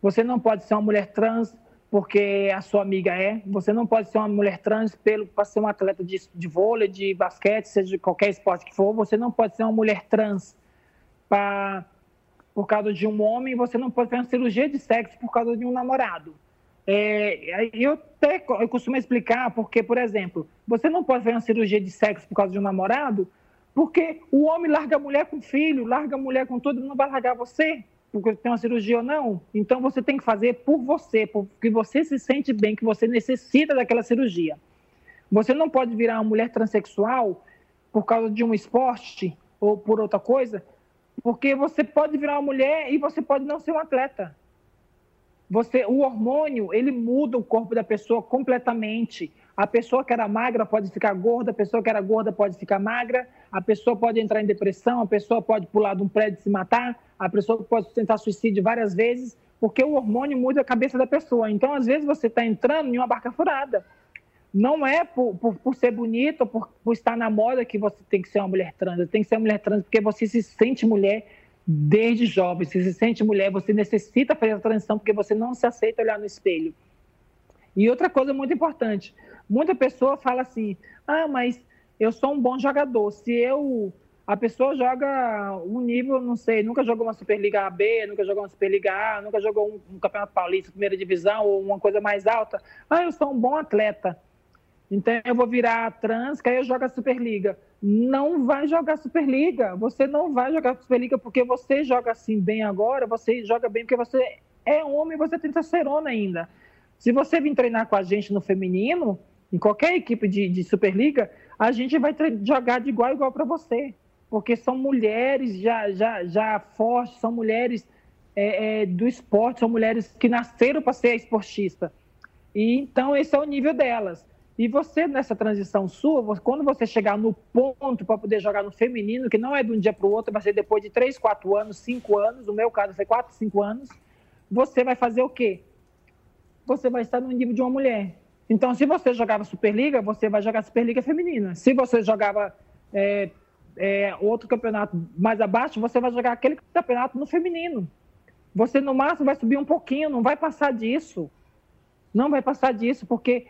Você não pode ser uma mulher trans porque a sua amiga é. Você não pode ser uma mulher trans para ser um atleta de, de vôlei, de basquete, seja de qualquer esporte que for. Você não pode ser uma mulher trans pra, por causa de um homem. Você não pode fazer uma cirurgia de sexo por causa de um namorado. É, eu até eu costumo explicar porque, por exemplo, você não pode fazer uma cirurgia de sexo por causa de um namorado, porque o homem larga a mulher com filho, larga a mulher com tudo, não vai largar você porque tem uma cirurgia ou não. Então você tem que fazer por você, porque você se sente bem, que você necessita daquela cirurgia. Você não pode virar uma mulher transexual por causa de um esporte ou por outra coisa, porque você pode virar uma mulher e você pode não ser um atleta. Você, o hormônio, ele muda o corpo da pessoa completamente. A pessoa que era magra pode ficar gorda, a pessoa que era gorda pode ficar magra, a pessoa pode entrar em depressão, a pessoa pode pular de um prédio e se matar, a pessoa pode tentar suicídio várias vezes, porque o hormônio muda a cabeça da pessoa. Então, às vezes, você está entrando em uma barca furada. Não é por, por, por ser bonita, por, por estar na moda que você tem que ser uma mulher trans. Tem que ser uma mulher trans porque você se sente mulher desde jovem. Você se sente mulher, você necessita fazer a transição porque você não se aceita olhar no espelho. E outra coisa muito importante, muita pessoa fala assim: "Ah, mas eu sou um bom jogador. Se eu a pessoa joga um nível, não sei, nunca jogou uma Superliga B, nunca jogou uma Superliga A, nunca jogou um, um, Campeonato Paulista, primeira divisão ou uma coisa mais alta. Ah, eu sou um bom atleta. Então eu vou virar trans, que aí eu jogo a Superliga. Não vai jogar Superliga. Você não vai jogar Superliga porque você joga assim bem agora, você joga bem porque você é homem e você tem testosterona ainda. Se você vir treinar com a gente no feminino, em qualquer equipe de, de Superliga, a gente vai jogar de igual a igual para você porque são mulheres já, já, já fortes, são mulheres é, é, do esporte, são mulheres que nasceram para ser esportista. E então esse é o nível delas. E você, nessa transição sua, quando você chegar no ponto para poder jogar no feminino, que não é de um dia para o outro, vai ser depois de 3, 4 anos, 5 anos, no meu caso foi 4, 5 anos, você vai fazer o quê? Você vai estar no nível de uma mulher. Então, se você jogava Superliga, você vai jogar Superliga feminina. Se você jogava é, é, outro campeonato mais abaixo, você vai jogar aquele campeonato no feminino. Você, no máximo, vai subir um pouquinho, não vai passar disso. Não vai passar disso, porque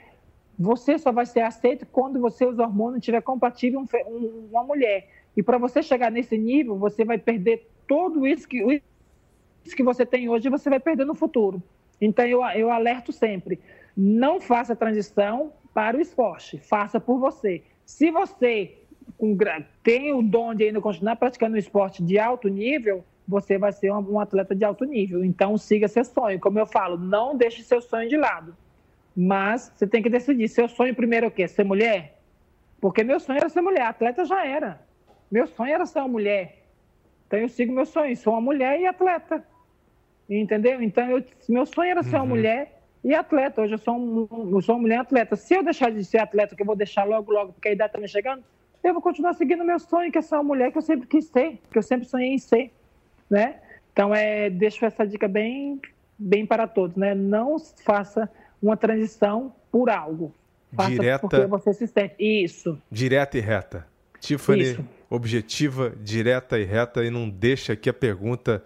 você só vai ser aceito quando você, os hormônios, estiver compatível com um, uma mulher. E para você chegar nesse nível, você vai perder tudo isso que, isso que você tem hoje, você vai perder no futuro. Então, eu, eu alerto sempre: não faça a transição para o esporte, faça por você. Se você tem o dom de ainda continuar praticando um esporte de alto nível, você vai ser um, atleta de alto nível. Então, siga seu sonho. Como eu falo, não deixe seu sonho de lado. Mas você tem que decidir. Seu sonho primeiro é o quê? Ser mulher? Porque meu sonho era ser mulher. Atleta já era. Meu sonho era ser uma mulher. Então, eu sigo meu sonho. Sou uma mulher e atleta. Entendeu? Então, eu, meu sonho era ser uma uhum. mulher e atleta. Hoje eu sou, um, eu sou uma mulher atleta. Se eu deixar de ser atleta, que eu vou deixar logo, logo, porque a idade está me chegando, eu vou continuar seguindo meu sonho, que é ser uma mulher que eu sempre quis ser, que eu sempre sonhei em ser, né? Então, é, deixo essa dica bem, bem para todos, né? Não faça uma transição por algo. Faça Direta, porque você se sente. Isso. Direta e reta. Tiffany, Isso. objetiva, direta e reta, e não deixa aqui a pergunta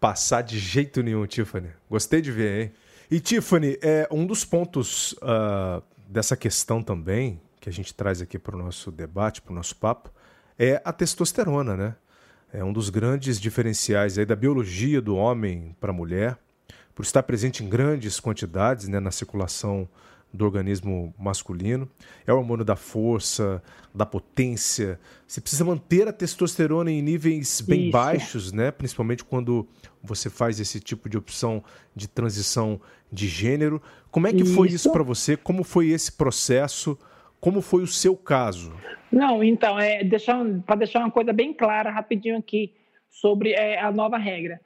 passar de jeito nenhum, Tiffany. Gostei de ver, hein? E, Tiffany, é, um dos pontos uh, dessa questão também que a gente traz aqui para o nosso debate, para o nosso papo, é a testosterona, né? É um dos grandes diferenciais aí da biologia do homem para a mulher, por estar presente em grandes quantidades né, na circulação do organismo masculino. É o hormônio da força, da potência. Você precisa manter a testosterona em níveis bem Isso. baixos, né? principalmente quando você faz esse tipo de opção de transição de gênero. Como é que foi isso para você? Como foi esse processo? Como foi o seu caso? Não, então, é, para deixar uma coisa bem clara rapidinho aqui sobre é, a nova regra.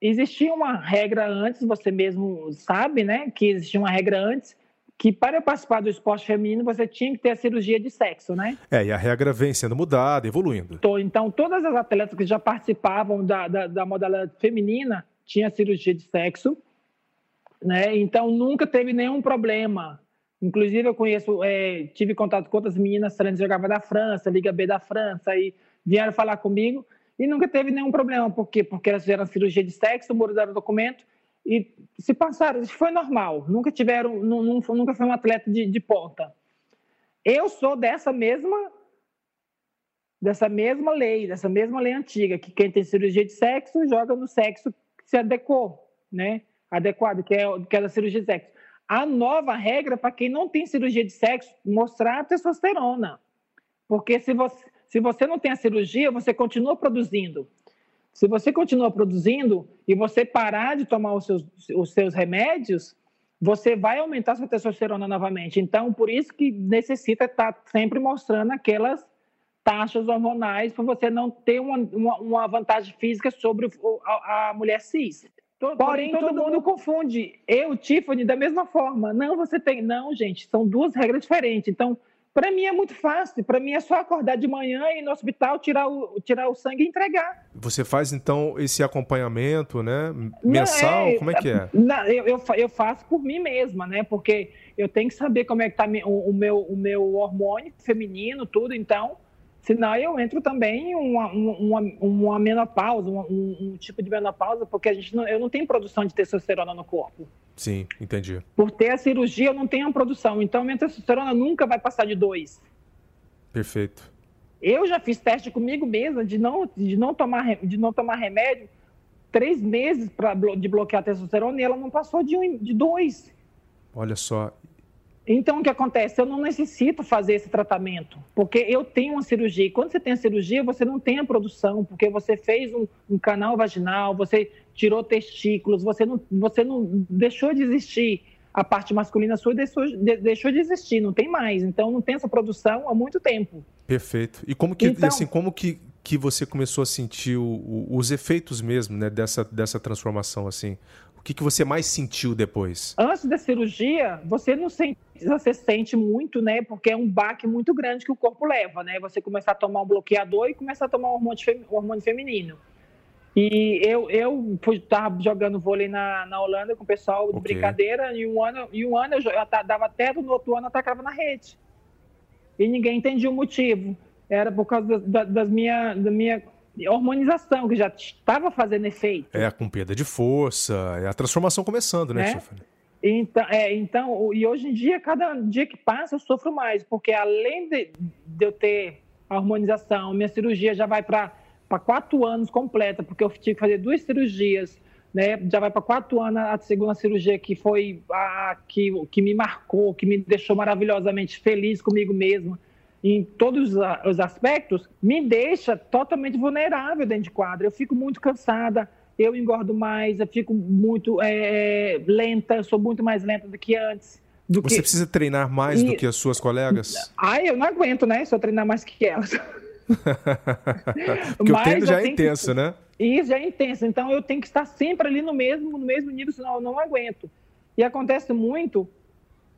Existia uma regra antes, você mesmo sabe, né? Que existia uma regra antes que para participar do esporte feminino você tinha que ter a cirurgia de sexo, né? É, e a regra vem sendo mudada, evoluindo. Então, todas as atletas que já participavam da, da, da modalidade feminina tinham cirurgia de sexo, né? Então, nunca teve nenhum problema Inclusive, eu conheço, é, tive contato com outras meninas que jogavam da França, Liga B da França, e vieram falar comigo e nunca teve nenhum problema. Por quê? Porque elas fizeram cirurgia de sexo, mudaram o documento e se passaram. Isso foi normal. Nunca tiveram, nunca foi um atleta de, de ponta. Eu sou dessa mesma dessa mesma lei, dessa mesma lei antiga, que quem tem cirurgia de sexo joga no sexo que se adequou, né? Adequado, que é, que é da cirurgia de sexo. A nova regra para quem não tem cirurgia de sexo, mostrar a testosterona. Porque se você, se você não tem a cirurgia, você continua produzindo. Se você continua produzindo e você parar de tomar os seus, os seus remédios, você vai aumentar sua testosterona novamente. Então, por isso que necessita estar sempre mostrando aquelas taxas hormonais para você não ter uma, uma, uma, vantagem física sobre a, a mulher cis. Porém, Porém todo, todo mundo, mundo confunde eu, Tiffany, da mesma forma. Não, você tem. Não, gente, são duas regras diferentes. Então, para mim é muito fácil. Para mim é só acordar de manhã e ir no hospital, tirar o, tirar o sangue e entregar. Você faz então esse acompanhamento, né? Mensal? É, Como é que é? Não, eu, eu, eu, faço por mim mesma, né? Porque eu tenho que saber como é que tá o, o meu, o meu hormônio feminino, tudo. Então, Senão eu entro também em uma, uma, uma menopausa, um, um, tipo de menopausa, porque a gente não, eu não tenho produção de testosterona no corpo. Sim, entendi. Por ter a cirurgia, eu não tenho produção. Então, minha testosterona nunca vai passar de dois. Perfeito. Eu já fiz teste comigo mesma de não, de não, tomar, de não tomar remédio três meses pra, de bloquear a testosterona e ela não passou de, um, de dois. Olha só, então, o que acontece? Eu não necessito fazer esse tratamento, porque eu tenho uma cirurgia. E quando você tem a cirurgia, você não tem a produção, porque você fez um, um canal vaginal, você tirou testículos, você não, você não deixou de existir. A parte masculina sua deixou, de, deixou de existir, não tem mais. Então, não tem essa produção há muito tempo. Perfeito. E como que, então, assim, como que, que você começou a sentir o, o, os efeitos mesmo né, dessa, dessa transformação? assim? Que, que você mais sentiu depois? Antes da cirurgia, você não sente, você sente muito, né? Porque é um baque muito grande que o corpo leva, né? Você começar a tomar um bloqueador e começar a tomar um hormônio, hormônio feminino. E eu, eu estava jogando vôlei na, na Holanda com o pessoal de okay. brincadeira, e um ano, e um ano eu, eu dava teto, no outro ano eu atacava na rede. E ninguém entendia o motivo. Era por causa da, das minha, da minha hormonização, que já estava fazendo efeito. É, com perda de força, é a transformação começando, né? Tiffany? Então, é, então, e hoje em dia, cada dia que passa, eu sofro mais, porque além de, de eu ter a hormonização, minha cirurgia já vai para quatro anos completa, porque eu tive que fazer duas cirurgias, né? Já vai para quatro anos a segunda cirurgia que foi a que, que me marcou, que me deixou maravilhosamente feliz comigo mesma em todos os aspectos, me deixa totalmente vulnerável dentro de quadra. Eu fico muito cansada, eu engordo mais, eu fico muito é, lenta, sou muito mais lenta do que antes. Do Você que... precisa treinar mais e... do que as suas colegas? Ai, eu não aguento, né? Se eu treinar mais que elas. Porque Mas o treino já é intenso, que... né? Isso já é intenso. Então eu tenho que estar sempre ali no mesmo, no mesmo nível, senão eu não aguento. E acontece muito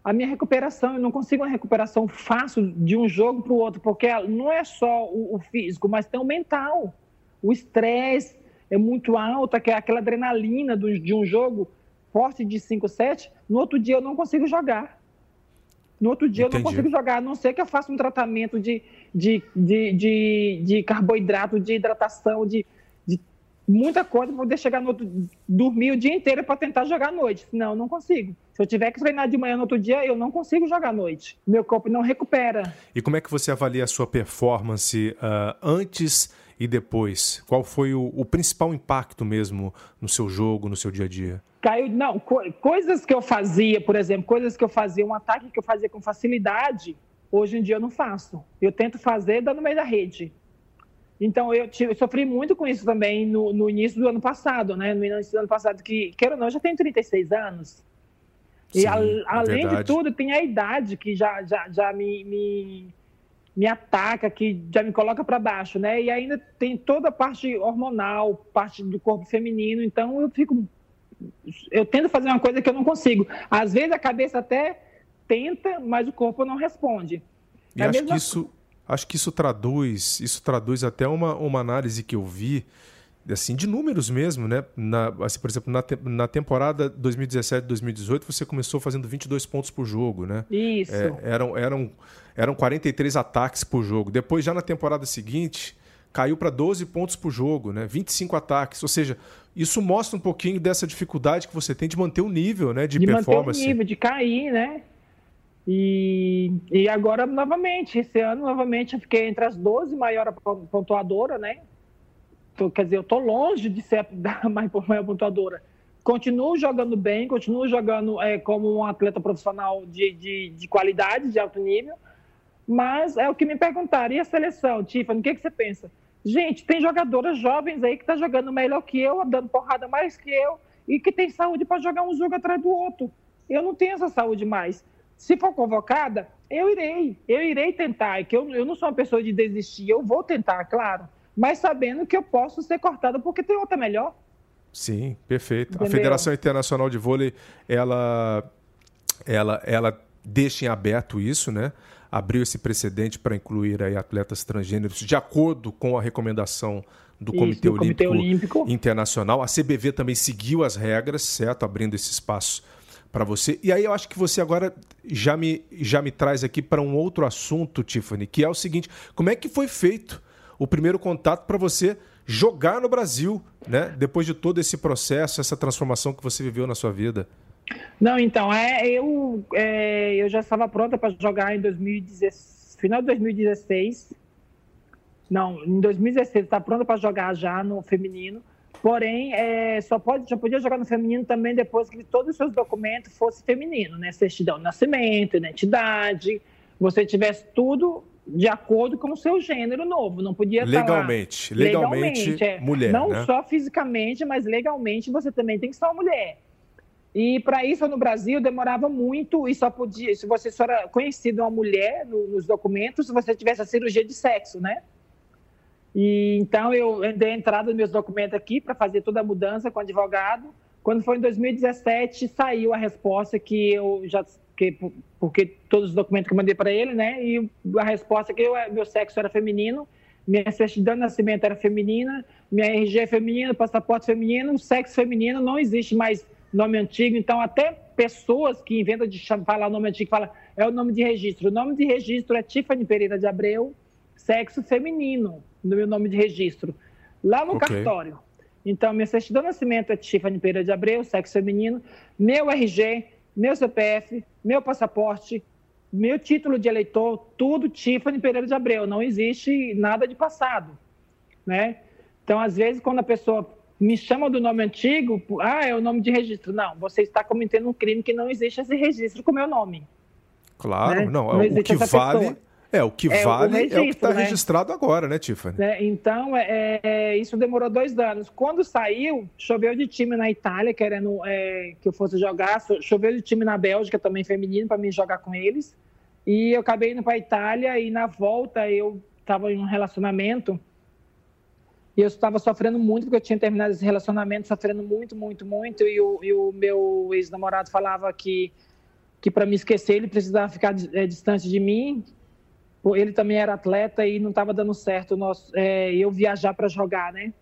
a minha recuperação, eu não consigo uma recuperação fácil de um jogo para o outro, porque não é só o, o físico, mas tem o mental. O estresse é muito alto, aquela adrenalina do, de um jogo forte de 5, 7, no outro dia eu não consigo jogar. No outro dia Entendi. eu não consigo jogar, a não ser que eu faça um tratamento de, de, de, de, de carboidrato, de hidratação, de, de muita coisa para poder chegar no outro, dormir o dia inteiro para tentar jogar à noite. Não, não consigo. Se eu tiver que treinar de manhã no outro dia, eu não consigo jogar à noite. Meu corpo não recupera. E como é que você avalia a sua performance uh, antes e depois? Qual foi o, o, principal impacto mesmo no seu jogo, no seu dia a dia? Caiu, não, co coisas que eu fazia, por exemplo, coisas que eu fazia, um ataque que eu fazia com facilidade, hoje em dia eu não faço. Eu tento fazer dando meio da rede. Então, eu, tive, eu, sofri muito com isso também no, no, início do ano passado, né? No início do ano passado, que, quero ou não, eu já tenho 36 anos. Sim, e a, é além de tudo, tem a idade que já, já, já me, me, me ataca, que já me coloca para baixo, né? E ainda tem toda a parte hormonal, parte do corpo feminino. Então, eu fico. Eu tento fazer uma coisa que eu não consigo. Às vezes a cabeça até tenta, mas o corpo não responde. E é acho que isso Acho que isso traduz, isso traduz até uma, uma análise que eu vi, assim, de números mesmo, né? Na, assim, por exemplo, na, te, na temporada 2017-2018, você começou fazendo 22 pontos por jogo, né? Isso. É, eram, eram, eram 43 ataques por jogo. Depois, já na temporada seguinte, caiu para 12 pontos por jogo, né? 25 ataques. Ou seja, isso mostra um pouquinho dessa dificuldade que você tem de manter o nível né, de, de performance. manter o nível, de cair, né? E, e agora, novamente, esse ano, novamente, eu fiquei entre as 12 maiores pontuadoras, né? Tô, quer dizer, eu tô longe de ser a maior pontuadora. Continuo jogando bem, continuo jogando é, como um atleta profissional de, de, de, qualidade, de alto nível, mas é o que me perguntaram. E a seleção, Tiffany, o que, que você pensa? Gente, tem jogadoras jovens aí que tá jogando melhor que eu, dando porrada mais que eu, e que tem saúde para jogar um jogo atrás do outro. Eu não tenho essa saúde mais. Se for convocada, eu irei, eu irei tentar. É que eu, eu não sou uma pessoa de desistir, eu vou tentar, claro, mas sabendo que eu posso ser cortada porque tem outra melhor. Sim, perfeito. Entendeu? A Federação Internacional de Vôlei, ela, ela, ela deixa em aberto isso, né? Abriu esse precedente para incluir aí atletas transgêneros de acordo com a recomendação do, isso, Comitê, do Olímpico Comitê Olímpico Internacional. A CBV também seguiu as regras, certo? Abrindo esse espaço para você. E aí eu acho que você agora já me, já me traz aqui para um outro assunto, Tiffany, que é o seguinte: como é que foi feito o primeiro contato para você jogar no Brasil, né? Depois de todo esse processo, essa transformação que você viveu na sua vida? Não, então, é, eu, é, eu já estava pronta para jogar em 2016, final de 2016. Não, em 2016 estava pronta para jogar já no feminino. Porém, é, só, pode, só podia jogar no feminino também depois que todos os seus documentos fossem feminino, né? Certidão de nascimento, identidade, você tivesse tudo de acordo com o seu gênero novo. Não podia legalmente, estar legalmente, legalmente é. mulher. Não né? só fisicamente, mas legalmente você também tem que ser uma mulher. E para isso no Brasil demorava muito e só podia, se você só era conhecido uma mulher no, nos documentos, se você tivesse a cirurgia de sexo, né? E então eu dei entrada nos meus documentos aqui para fazer toda a mudança com o advogado. Quando foi em 2017, saiu a resposta que eu já que, porque todos os documentos que eu mandei para ele, né? E a resposta que eu, meu sexo era feminino, minha certidão de nascimento era feminina, minha RG é feminina, passaporte feminino, sexo feminino, não existe mais nome antigo. Então, até pessoas que inventam de falar nome antigo, fala é o nome de registro. O nome de registro é Tiffany Pereira de Abreu, sexo feminino no meu nome de registro, lá no okay. cartório. Então, minha certidão de nascimento é Tiffany Pereira de Abreu, sexo feminino, meu RG, meu CPF, meu passaporte, meu título de eleitor, tudo Tiffany Pereira de Abreu. Não existe nada de passado, né? Então, às vezes, quando a pessoa me chama do nome antigo, ah, é o nome de registro. Não, você está cometendo um crime que não existe esse registro com o meu nome. Claro, né? não, não o que vale pessoa. É, o que é, vale o registro, é o que está né? registrado agora, né, Tiffany? É, então, é, é, isso demorou dois anos. Quando saiu, choveu de time na Itália, querendo é, que eu fosse jogar, choveu de time na Bélgica também, feminino, para mim jogar com eles. E eu acabei indo para a Itália e na volta eu estava em um relacionamento e eu estava sofrendo muito, porque eu tinha terminado esse relacionamento, sofrendo muito, muito, muito. E o, e o meu ex-namorado falava que, que para me esquecer ele precisava ficar é, distante de mim, ele também era atleta e não estava dando certo nós, é, eu viajar para jogar, né?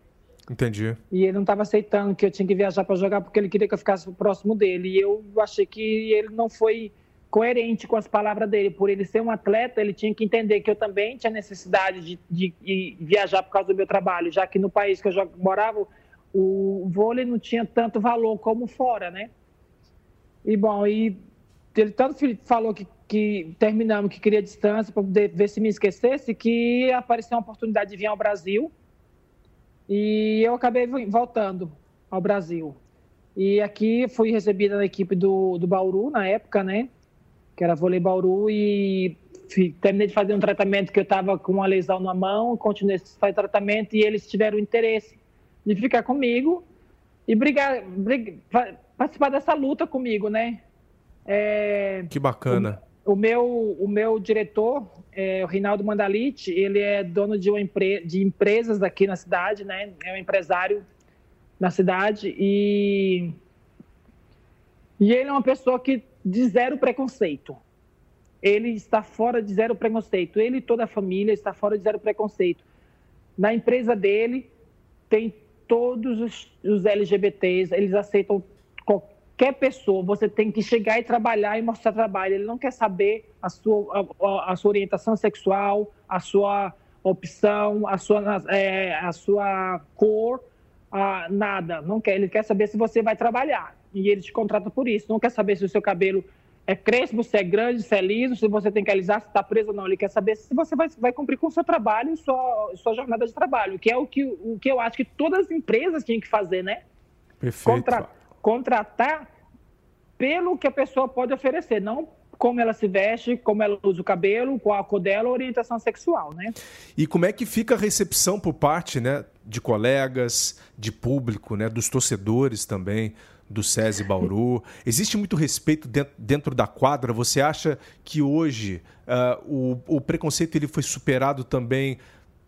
Entendi. E ele não estava aceitando que eu tinha que viajar para jogar porque ele queria que eu ficasse próximo dele. E eu achei que ele não foi coerente com as palavras dele. Por ele ser um atleta, ele tinha que entender que eu também tinha necessidade de, de, de viajar por causa do meu trabalho, já que no país que eu morava, o vôlei não tinha tanto valor como fora, né? E bom, e ele tanto falou que que terminamos, que queria distância para poder ver se me esquecesse, que apareceu uma oportunidade de vir ao Brasil e eu acabei voltando ao Brasil. E aqui fui recebida na equipe do, do Bauru, na época, né? Que era vôlei Bauru e terminei de fazer um tratamento que eu estava com uma lesão na mão, continuei a fazer tratamento e eles tiveram interesse de ficar comigo e brigar, brigar participar dessa luta comigo, né? É, que bacana. O meu, o meu diretor, é, o Rinaldo Mandalite, ele é dono de, uma empre de empresas aqui na cidade, né? É um empresário na cidade e, e ele é uma pessoa que de zero preconceito. Ele está fora de zero preconceito. Ele e toda a família está fora de zero preconceito. Na empresa dele tem todos os, os LGBTs, eles aceitam qualquer pessoa, você tem que chegar e trabalhar e mostrar trabalho. Ele não quer saber a sua, a, a sua orientação sexual, a sua, opção, a sua, é, a sua cor, a, nada. Não quer. Ele quer saber se você vai trabalhar. E ele te contrata por isso. Não quer saber se o seu cabelo é crespo, se é grande, se é liso, se você tem que alisar, se está preso ou não. Ele quer saber se você vai, vai cumprir com o seu trabalho sua, sua jornada de trabalho, que é o que, o que eu acho que todas as empresas tinham que fazer, né? Perfeito. Contratar pelo que a pessoa pode oferecer, não como ela se veste, como ela usa o cabelo, qual a cor dela, orientação sexual, né? E como é que fica a recepção por parte, né, de colegas, de público, né, dos torcedores também, do SESI Bauru? Existe muito respeito dentro da quadra? Você acha que hoje uh, o, o preconceito ele foi superado também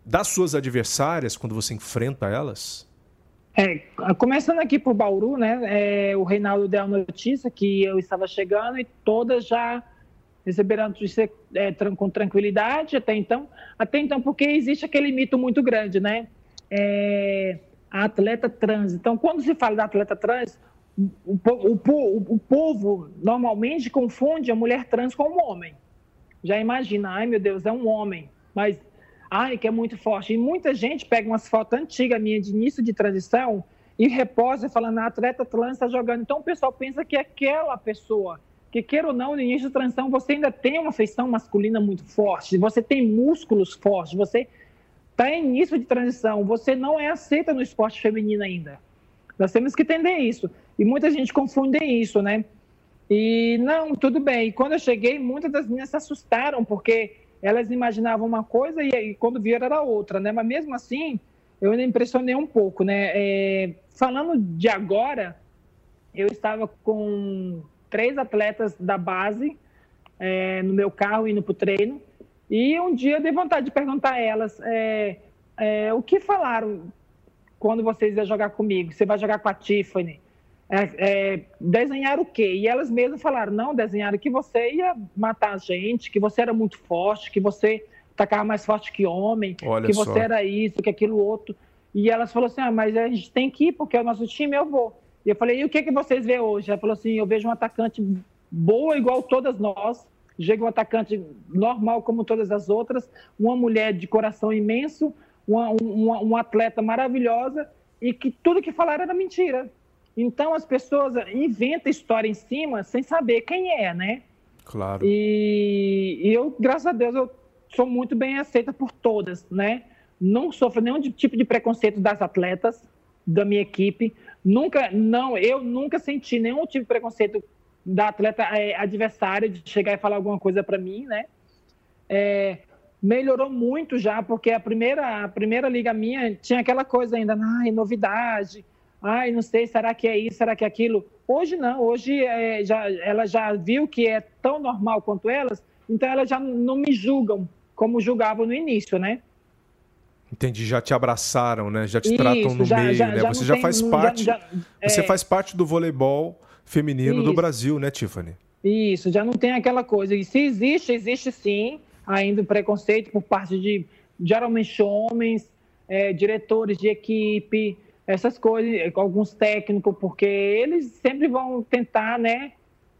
das suas adversárias quando você enfrenta elas? É, começando aqui por Bauru, né? É, o Reinaldo deu a notícia que eu estava chegando e todas já receberam a notícia é, com tranquilidade até então. Até então, porque existe aquele mito muito grande, né? É, a atleta trans. Então, quando se fala da atleta trans, o, o, o, o povo normalmente confunde a mulher trans com um homem. Já imagina, ai meu Deus, é um homem. Mas Ai, que é muito forte. E muita gente pega umas fotos antigas minha de início de transição e reposa falando, a atleta trans está jogando. Então o pessoal pensa que é aquela pessoa. Que queira ou não, no início de transição, você ainda tem uma feição masculina muito forte, você tem músculos fortes, você está em início de transição, você não é aceita no esporte feminino ainda. Nós temos que entender isso. E muita gente confunde isso, né? E não, tudo bem. E quando eu cheguei, muitas das meninas se assustaram, porque elas imaginavam uma coisa e, quando viram era outra, né? Mas mesmo assim, eu ainda impressionei um pouco, né? É, falando de agora, eu estava com três atletas da base é, no meu carro indo para o treino e um dia eu dei vontade de perguntar a elas é, é, o que falaram quando vocês iam jogar comigo. Você vai jogar com a Tiffany? É, é, desenhar o quê? E elas mesmas falaram, não, desenharam que você ia matar a gente, que você era muito forte, que você tacava mais forte que homem, Olha que só. você era isso, que aquilo outro. E elas falaram assim, ah, mas a gente tem que ir, porque é o nosso time, eu vou. E eu falei, e o que, que vocês vê hoje? Ela falou assim, eu vejo um atacante boa igual todas nós, chega um atacante normal como todas as outras, uma mulher de coração imenso, uma, uma, uma atleta maravilhosa, e que tudo que falaram era mentira. Então as pessoas inventam história em cima sem saber quem é, né? Claro. E, e eu, graças a Deus, eu sou muito bem aceita por todas, né? Não sofro nenhum tipo de preconceito das atletas da minha equipe. Nunca, não, eu nunca senti nenhum tipo de preconceito da atleta é, adversária de chegar e falar alguma coisa para mim, né? É, melhorou muito já, porque a primeira, a primeira liga minha tinha aquela coisa ainda, ai, novidade, ai, não sei, será que é isso, será que é aquilo? Hoje não, hoje é, já, ela já viu que é tão normal quanto elas, então elas já não me julgam como julgavam no início, né? Entendi, já te abraçaram, né? Já te Isso, tratam no já, meio, já, né? Já você já tem, faz parte. você é... faz parte do voleibol feminino Isso. do Brasil, né, Tiffany? Isso, já não tem aquela coisa. E se existe, existe sim ainda o preconceito por parte de geralmente homens, é, diretores de equipe, essas coisas, alguns técnicos, porque eles sempre vão tentar, né,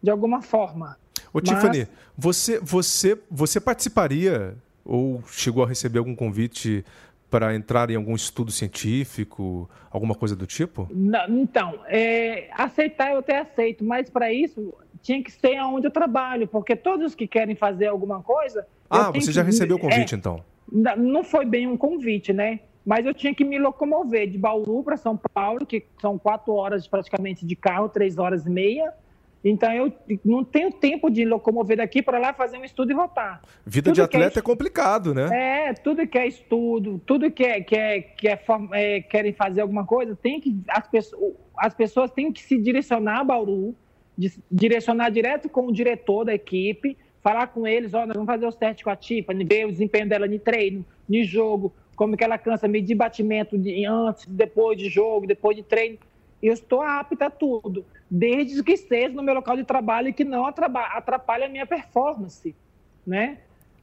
de alguma forma. Ô, Mas... Tiffany, você, você, você participaria ou chegou a receber algum convite para entrar em algum estudo científico, alguma coisa do tipo? Não, então, é, aceitar eu até aceito, mas para isso tinha que ser onde eu trabalho, porque todos que querem fazer alguma coisa. Ah, você já recebeu o convite é, então? Não foi bem um convite, né? Mas eu tinha que me locomover de Bauru para São Paulo, que são quatro horas praticamente de carro, três horas e meia. Então eu não tenho tempo de locomover daqui para lá fazer um estudo e voltar. Vida tudo de é atleta é, é, complicado, né? É, tudo que é estudo, tudo que é, que é, que é, é querem fazer alguma coisa, tem que as pessoas, as pessoas têm que se direcionar a Bauru, direcionar direto com o diretor da equipe, falar com eles, ó, oh, nós vamos fazer os testes com a Tiffany, ver o desempenho dela de treino, de jogo, como que ela cansa, medir batimento de antes, depois de jogo, depois de treino. Eu estou apta a tudo, desde que esteja no meu local de trabalho e que não atrapalhe a minha performance, né?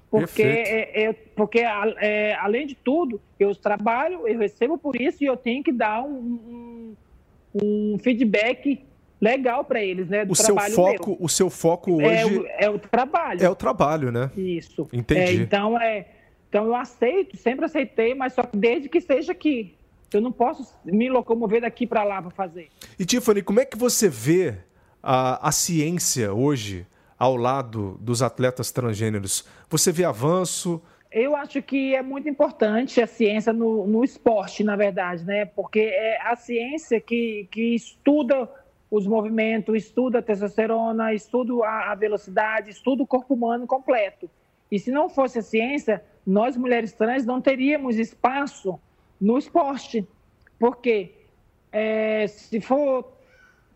Porque, é, é, porque é, além de tudo, eu trabalho, eu recebo por isso e eu tenho que dar um, um, um feedback legal para eles, né? O seu foco, meu. o seu foco é hoje é o, é o, trabalho. É o trabalho, né? Isso. Entendi. É, então é Então eu aceito, sempre aceitei, mas só que desde que seja aqui. Eu não posso me locomover daqui para lá para fazer. E Tiffany, como é que você vê a, a ciência hoje ao lado dos atletas transgêneros? Você vê avanço? Eu acho que é muito importante a ciência no, no esporte, na verdade, né? Porque é a ciência que, que estuda os movimentos, estuda a testosterona, estuda a, a velocidade, estuda o corpo humano completo. E se não fosse a ciência, nós mulheres trans não teríamos espaço no esporte. Porque é, se for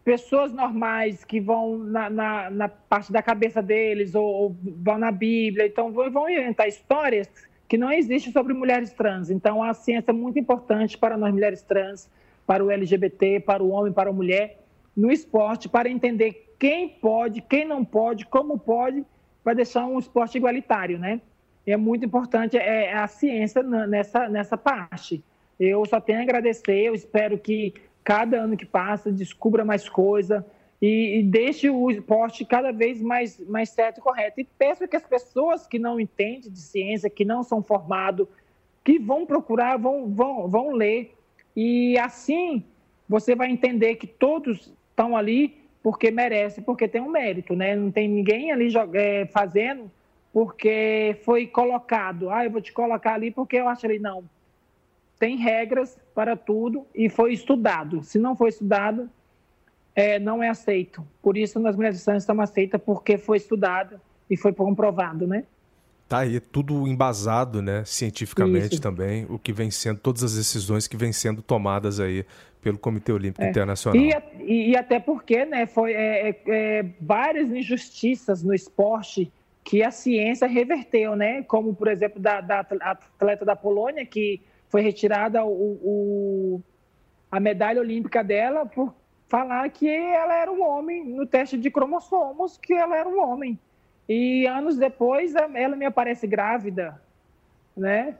pessoas normais que vão na, na, na, parte da cabeça deles ou, ou vão na Bíblia, então vão, vão inventar histórias que não existem sobre mulheres trans. Então a ciência é muito importante para nós mulheres trans, para o LGBT, para o homem, para a mulher, no esporte, para entender quem pode, quem não pode, como pode, para deixar um esporte igualitário, né? é muito importante é, é, a ciência nessa, nessa parte. Eu só tenho a agradecer, eu espero que cada ano que passa descubra mais coisa e, e deixe o esporte cada vez mais, mais certo e correto. E peço que as pessoas que não entendem de ciência, que não são formados, que vão procurar, vão, vão, vão ler. E assim você vai entender que todos estão ali porque merecem, porque tem um mérito, né? Não tem ninguém ali é, fazendo porque foi colocado. Ah, eu vou te colocar ali porque eu acho ali. Não. Tem regras para tudo e foi estudado. Se não foi estudado, é, não é aceito. Por isso, nas mulheres trans estamos aceitas porque foi estudado e foi comprovado, né? Tá aí tudo embasado, né, cientificamente Isso. também, o que vem sendo, todas as decisões que vêm sendo tomadas aí pelo Comitê Olímpico é. Internacional. E, e, até porque, né, foi é, é, é várias injustiças no esporte que a ciência reverteu, né? Como, por exemplo, da, da atleta da Polônia, que foi retirada o, o, a medalha olímpica dela por falar que ela era um homem no teste de cromossomos, que ela era um homem. E anos depois ela me aparece grávida, né?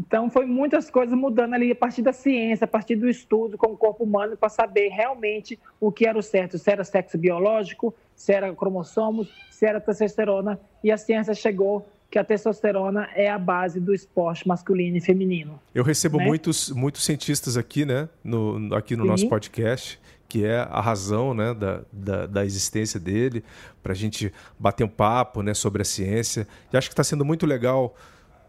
Então foi muitas coisas mudando ali a partir da ciência, a partir do estudo com o corpo humano para saber realmente o que era o certo, se era sexo biológico, se era cromossomos, se era testosterona, e a ciência chegou que a testosterona é a base do esporte masculino e feminino. Eu recebo né? muitos, muitos cientistas aqui, né, no, aqui no Sim. nosso podcast, que é a razão né, da, da, da existência dele, para a gente bater um papo né, sobre a ciência. E acho que está sendo muito legal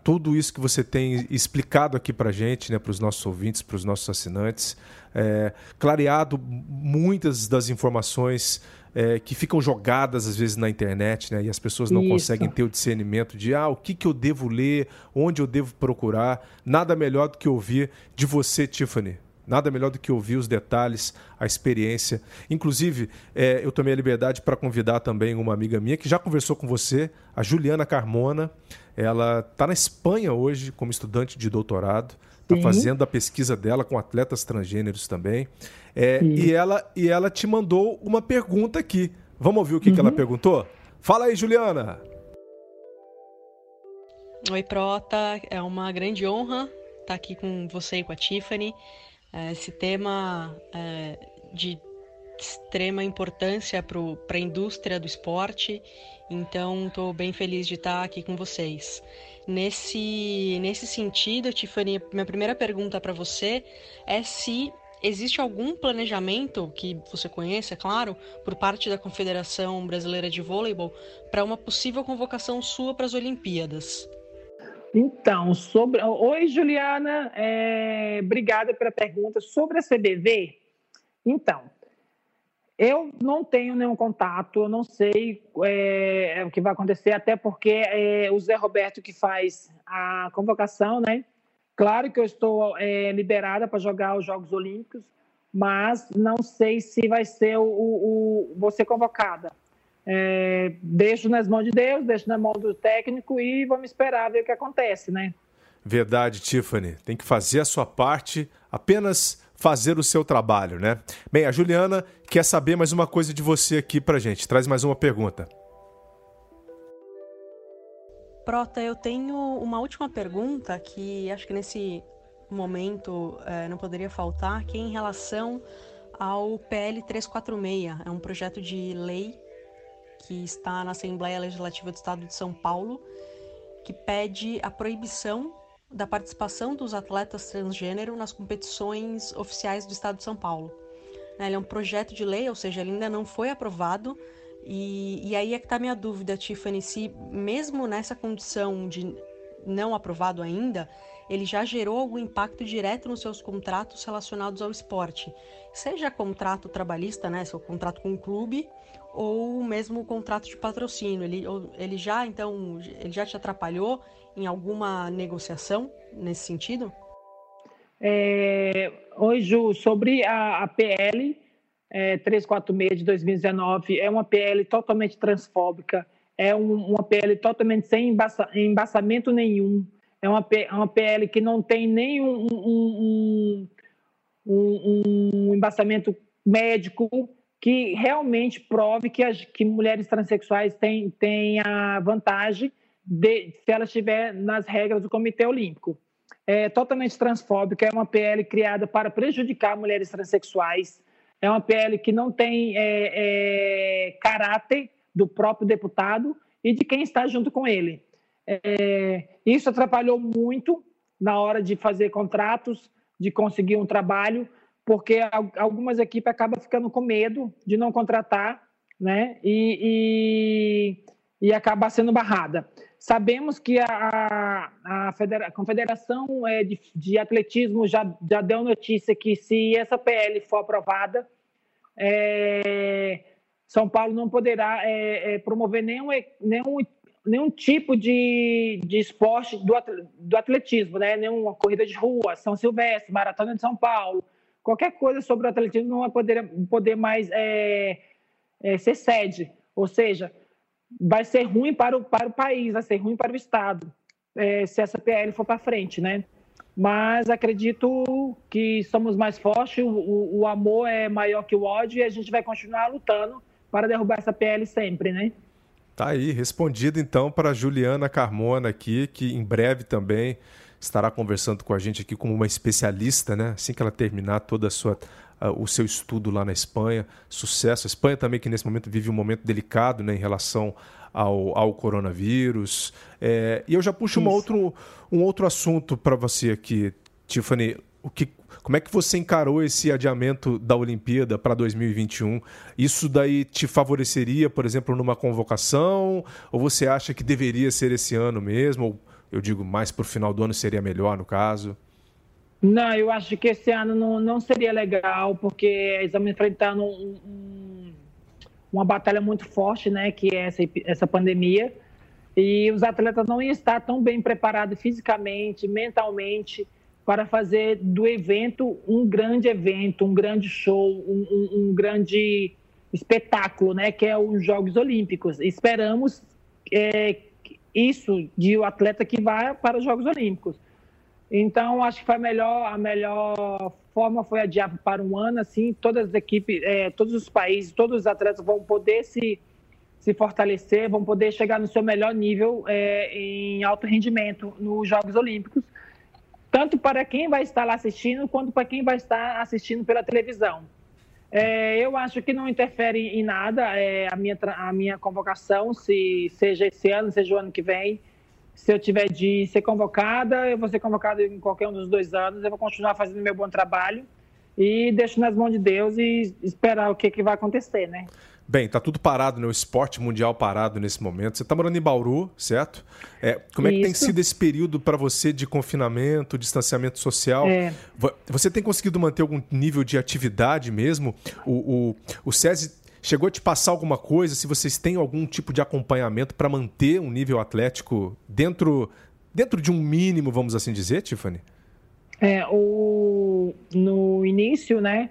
tudo isso que você tem explicado aqui para a gente, né, para os nossos ouvintes, para os nossos assinantes, é, clareado muitas das informações é, que ficam jogadas às vezes na internet, né? E as pessoas não Isso. conseguem ter o discernimento de ah, o que, que eu devo ler, onde eu devo procurar. Nada melhor do que ouvir de você, Tiffany. Nada melhor do que ouvir os detalhes, a experiência. Inclusive, é, eu tomei a liberdade para convidar também uma amiga minha que já conversou com você, a Juliana Carmona. Ela está na Espanha hoje como estudante de doutorado. Está fazendo a pesquisa dela com atletas transgêneros também. É, e, ela, e ela te mandou uma pergunta aqui. Vamos ouvir o que, uhum. que ela uhum. perguntou? Fala aí, Juliana! Oi, Prota. É uma grande honra estar aqui com você e com a Tiffany. É, esse tema é de extrema importância para a indústria do esporte, então estou bem feliz de estar aqui com vocês. Nesse, nesse sentido, Tiffany, minha primeira pergunta para você é se Existe algum planejamento que você conhece, é claro, por parte da Confederação Brasileira de Voleibol para uma possível convocação sua para as Olimpíadas? Então, sobre. Oi, Juliana, é... obrigada pela pergunta. Sobre a CBV, então, eu não tenho nenhum contato, eu não sei é, o que vai acontecer, até porque é o Zé Roberto que faz a convocação, né? Claro que eu estou é, liberada para jogar os Jogos Olímpicos, mas não sei se vai ser o, o, o ser convocada. É, deixo nas mãos de Deus, deixo na mão do técnico e vamos esperar ver o que acontece, né? Verdade, Tiffany. Tem que fazer a sua parte, apenas fazer o seu trabalho, né? Bem, a Juliana quer saber mais uma coisa de você aqui pra gente. Traz mais uma pergunta. Prota, eu tenho uma última pergunta que acho que nesse momento é, não poderia faltar, que é em relação ao PL 346. É um projeto de lei que está na Assembleia Legislativa do Estado de São Paulo que pede a proibição da participação dos atletas transgênero nas competições oficiais do Estado de São Paulo. Né, ele é um projeto de lei, ou seja, ele ainda não foi aprovado. E, e aí é que está minha dúvida, Tiffany, se mesmo nessa condição de não aprovado ainda, ele já gerou algum impacto direto nos seus contratos relacionados ao esporte, seja contrato trabalhista, né, seu contrato com o clube, ou mesmo contrato de patrocínio. Ele, ele já então ele já te atrapalhou em alguma negociação nesse sentido? É, oi, Ju, sobre a, a PL é, 346 de 2019, é uma PL totalmente transfóbica, é um, uma PL totalmente sem embaça, embaçamento nenhum, é uma, é uma PL que não tem nenhum um, um, um, embaçamento médico que realmente prove que, as, que mulheres transexuais têm, têm a vantagem de, se ela estiver nas regras do Comitê Olímpico. É totalmente transfóbica, é uma PL criada para prejudicar mulheres transexuais, é uma PL que não tem é, é, caráter do próprio deputado e de quem está junto com ele. É, isso atrapalhou muito na hora de fazer contratos, de conseguir um trabalho, porque algumas equipes acabam ficando com medo de não contratar, né? E, e, e acaba sendo barrada. Sabemos que a, a, a Confederação é, de, de, Atletismo já, já deu notícia que se essa PL for aprovada, é, São Paulo não poderá é, é promover nenhum, nenhum, nenhum tipo de, de esporte do, do atletismo, né? nenhuma corrida de rua, São Silvestre, Maratona de São Paulo, qualquer coisa sobre o atletismo não vai poder, poder mais é, é, ser sede. Ou seja, vai ser ruim para o, para o país, vai ser ruim para o Estado, é, se essa PL for para frente, né? Mas acredito que somos mais fortes, o, o, o, amor é maior que o ódio e a gente vai continuar lutando para derrubar essa PL sempre, né? Tá aí, respondido então para Juliana Carmona aqui, que em breve também estará conversando com a gente aqui como uma especialista, né? Assim que ela terminar toda a sua o seu estudo lá na Espanha, sucesso. A Espanha também que nesse momento vive um momento delicado, né, em relação ao, ao coronavírus. É, e eu já puxo outro, um outro assunto para você aqui, Tiffany. O que, como é que você encarou esse adiamento da Olimpíada para 2021? Isso daí te favoreceria, por exemplo, numa convocação? Ou você acha que deveria ser esse ano mesmo? Ou eu digo, mais para o final do ano seria melhor, no caso? Não, eu acho que esse ano não, não seria legal, porque estamos enfrentando um, um, uma batalha muito forte, né, que é essa, essa pandemia, e os atletas não iam estar tão bem preparados fisicamente, mentalmente, para fazer do evento um grande evento, um grande show, um, um, grande espetáculo, né, que é os Jogos Olímpicos. Esperamos é, isso de o um atleta que vai para os Jogos Olímpicos. Então, acho que foi a melhor, a melhor forma foi adiar para um ano, assim, todas as equipes, é, todos os países, todos os atletas vão poder se, se fortalecer, vão poder chegar no seu melhor nível é, em alto rendimento nos Jogos Olímpicos, tanto para quem vai estar lá assistindo, quanto para quem vai estar assistindo pela televisão. É, eu acho que não interfere em nada é, a, minha, a minha convocação, se seja esse ano, seja o ano que vem. Se eu tiver de ser convocada, eu vou ser convocada em qualquer um dos dois anos, eu vou continuar fazendo meu bom trabalho e deixo nas mãos de Deus e esperar o que, que vai acontecer, né? Bem, tá tudo parado, né? O esporte mundial parado nesse momento. Você está morando em Bauru, certo? É, como é que tem sido esse período para você de confinamento, distanciamento social? É. Você tem conseguido manter algum nível de atividade mesmo? O, o, o SESI chegou a te passar alguma coisa? Se vocês têm algum tipo de acompanhamento para manter um nível atlético dentro, dentro de um mínimo, vamos assim dizer, Tiffany? É, o, no início, né?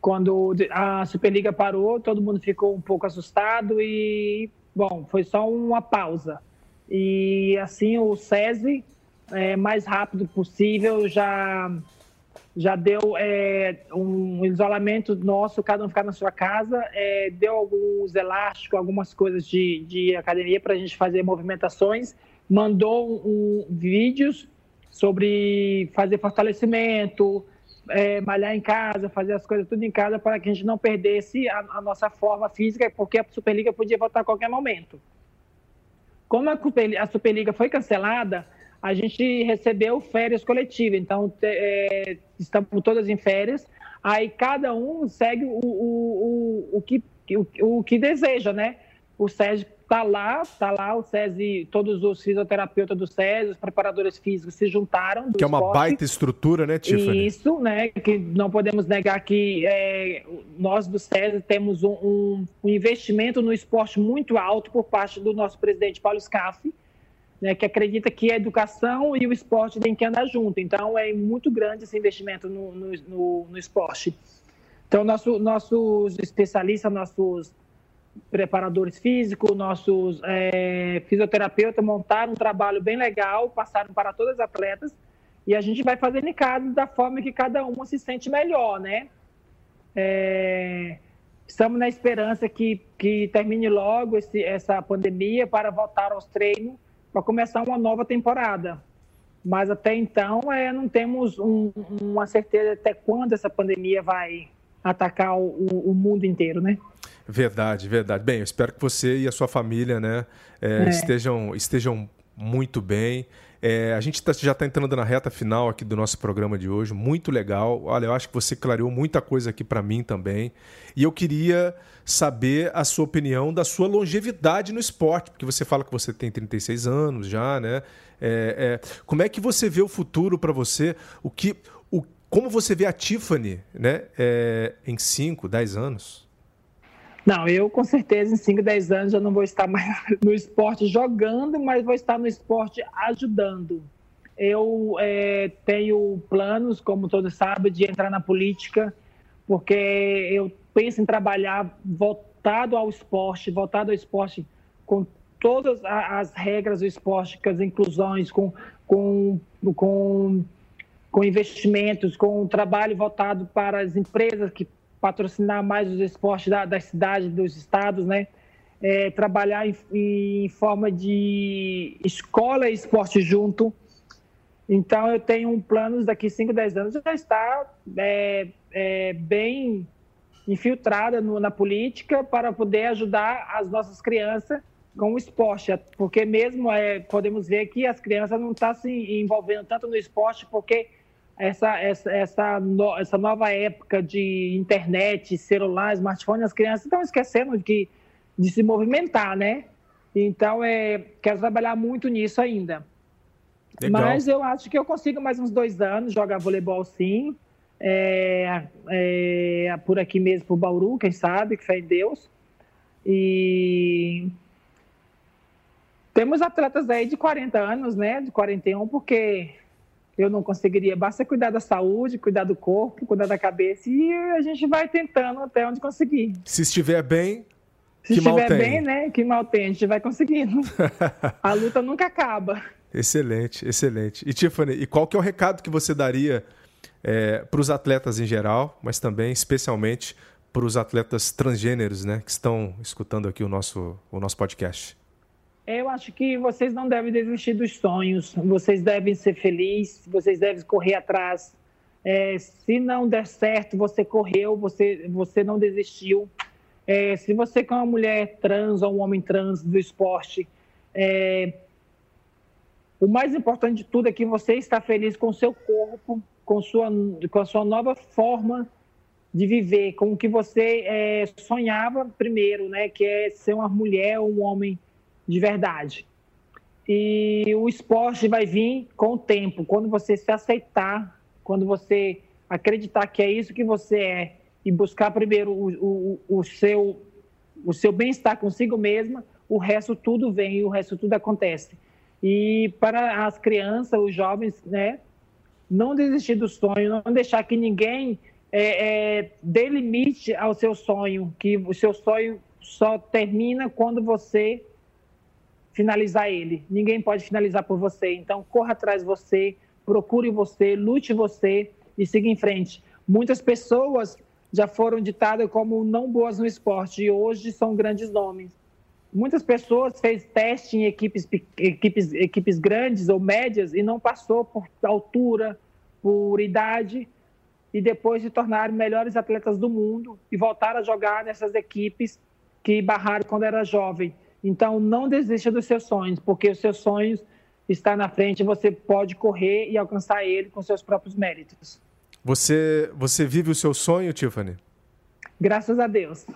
Quando a Superliga parou, todo mundo ficou um pouco assustado e, bom, foi só uma pausa. E assim o SESI, é, mais rápido possível, já já deu é, um isolamento nosso, cada um ficar na sua casa, é, deu alguns elásticos, algumas coisas de, de academia para a gente fazer movimentações, mandou um, vídeos sobre fazer fortalecimento, é, malhar em casa, fazer as coisas tudo em casa para que a gente não perdesse a, a, nossa forma física, porque a Superliga podia voltar a qualquer momento. como a Superliga foi cancelada, a gente recebeu férias coletivas. Então, é, estamos todas em férias. Aí cada um segue o, o, o, o que, o, o que deseja, né? O Sérgio está lá, está lá o SESI, todos os fisioterapeutas do SESI, os preparadores físicos se juntaram. Que é uma esporte. baita estrutura, né, Tiffany? Isso, né, que não podemos negar que é, nós do SESI temos um, um, um, investimento no esporte muito alto por parte do nosso presidente Paulo Scaff, né, que acredita que a educação e o esporte têm que andar junto. Então, é muito grande esse investimento no, no, no, no esporte. Então, nosso, nossos especialistas, nossos preparadores físicos, nossos é, fisioterapeutas montaram um trabalho bem legal, passaram para todas as atletas e a gente vai fazendo em casa da forma que cada uma se sente melhor, né? É, estamos na esperança que, que termine logo esse, essa pandemia para voltar aos treinos para começar uma nova temporada. Mas até então é, não temos um, uma certeza até quando essa pandemia vai atacar o, o mundo inteiro, né? Verdade, verdade. Bem, eu espero que você e a sua família né, é, é. Estejam, estejam muito bem. É, a gente tá, já está entrando na reta final aqui do nosso programa de hoje, muito legal. Olha, eu acho que você clareou muita coisa aqui para mim também. E eu queria saber a sua opinião da sua longevidade no esporte, porque você fala que você tem 36 anos já, né? É, é, como é que você vê o futuro para você? O que, o, como você vê a Tiffany né, é, em 5, 10 anos? Não, eu com certeza em 5, 10 anos já não vou estar mais no esporte jogando, mas vou estar no esporte ajudando. Eu é, tenho planos, como todos sabem, de entrar na política, porque eu penso em trabalhar voltado ao esporte, voltado ao esporte com todas as regras do esporte, com as inclusões, com, com, com, com investimentos, com um trabalho voltado para as empresas que patrocinar mais os esportes da, da cidade, dos estados, né? É, trabalhar em, em, forma de escola e esporte junto. Então, eu tenho planos daqui 5, 10 anos já estar é, é, bem infiltrada no, na política para poder ajudar as nossas crianças com o esporte, porque mesmo é, podemos ver que as crianças não estão se envolvendo tanto no esporte porque essa, essa, essa, no, essa nova época de internet, celular, smartphone, as crianças estão esquecendo de, de se movimentar, né? Então, é, quero trabalhar muito nisso ainda. Legal. Mas eu acho que eu consigo mais uns dois anos jogar voleibol sim. É, é, por aqui mesmo, por Bauru, quem sabe, que fé em Deus. E temos atletas aí de 40 anos, né? De 41, porque eu não conseguiria. Basta cuidar da saúde, cuidar do corpo, cuidar da cabeça e a gente vai tentando até onde conseguir. Se estiver bem, se que estiver bem, né? Que mal tem, a gente vai conseguindo. a luta nunca acaba. Excelente, excelente. E Tiffany, e qual que é o recado que você daria é, para os atletas em geral, mas também especialmente para os atletas transgêneros, né, que estão escutando aqui o nosso, o nosso podcast? Eu acho que vocês não devem desistir dos sonhos, vocês devem ser felizes, vocês devem correr atrás. É, se não der certo, você correu, você, você não desistiu. É, se você é uma mulher trans ou um homem trans do esporte, é, o mais importante de tudo é que você está feliz com o seu corpo, com, sua, com a sua nova forma de viver, com o que você é, sonhava primeiro, né? Que é ser uma mulher ou um homem de verdade. E o esporte vai vir com o tempo, quando você se aceitar, quando você acreditar que é isso que você é e buscar primeiro o, o, o seu, o seu bem-estar consigo mesma, o resto tudo vem, o resto tudo acontece. E para as crianças, os jovens, né, não desistir do sonho, não deixar que ninguém é, é, dê limite ao seu sonho, que o seu sonho só termina quando você finalizar ele. Ninguém pode finalizar por você. Então, corra atrás de você, procure você, lute você e siga em frente. Muitas pessoas já foram ditadas como não boas no esporte e hoje são grandes nomes. Muitas pessoas fez teste em equipes, equipes, equipes grandes ou médias e não passou por altura, por idade e depois se tornaram melhores atletas do mundo e voltaram a jogar nessas equipes que barraram quando era jovem. Então, não desista dos seus sonhos, porque os seus sonhos estão na frente, você pode correr e alcançar ele com seus próprios méritos. Você, você vive o seu sonho, Tiffany? Graças a Deus.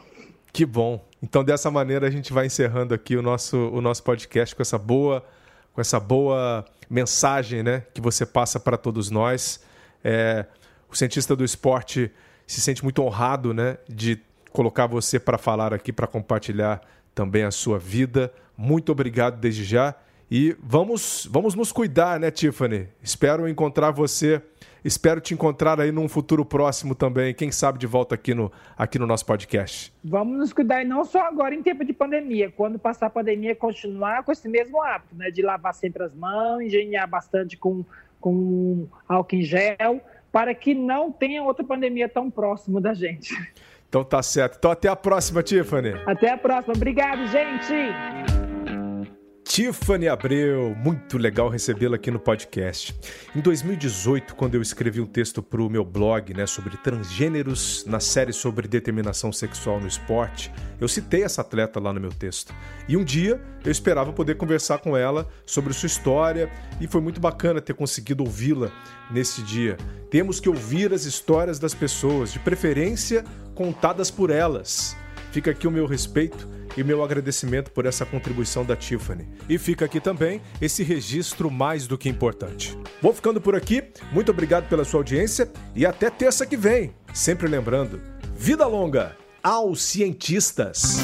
Que bom. Então, dessa maneira, a gente vai encerrando aqui o nosso, o nosso podcast com essa boa, com essa boa mensagem né, que você passa para todos nós. É, o cientista do esporte se sente muito honrado né, de colocar você para falar aqui, para compartilhar também a sua vida. Muito obrigado desde já. E vamos, vamos nos cuidar, né, Tiffany? Espero encontrar você Espero te encontrar aí num futuro próximo também, quem sabe de volta aqui no, aqui no nosso podcast. Vamos nos cuidar, e não só agora em tempo de pandemia, quando passar a pandemia, continuar com esse mesmo hábito, né? De lavar sempre as mãos, engenhar bastante com, com álcool em gel, para que não tenha outra pandemia tão próximo da gente. Então tá certo. Então até a próxima, Tiffany. Até a próxima. Obrigado, gente. Tiffany Abreu, muito legal recebê-la aqui no podcast. Em 2018, quando eu escrevi um texto para o meu blog né, sobre transgêneros na série sobre determinação sexual no esporte, eu citei essa atleta lá no meu texto. E um dia eu esperava poder conversar com ela sobre sua história e foi muito bacana ter conseguido ouvi-la nesse dia. Temos que ouvir as histórias das pessoas, de preferência contadas por elas. Fica aqui o meu respeito e meu agradecimento por essa contribuição da Tiffany. E fica aqui também esse registro mais do que importante. Vou ficando por aqui, muito obrigado pela sua audiência e até terça que vem. Sempre lembrando, vida longa aos cientistas!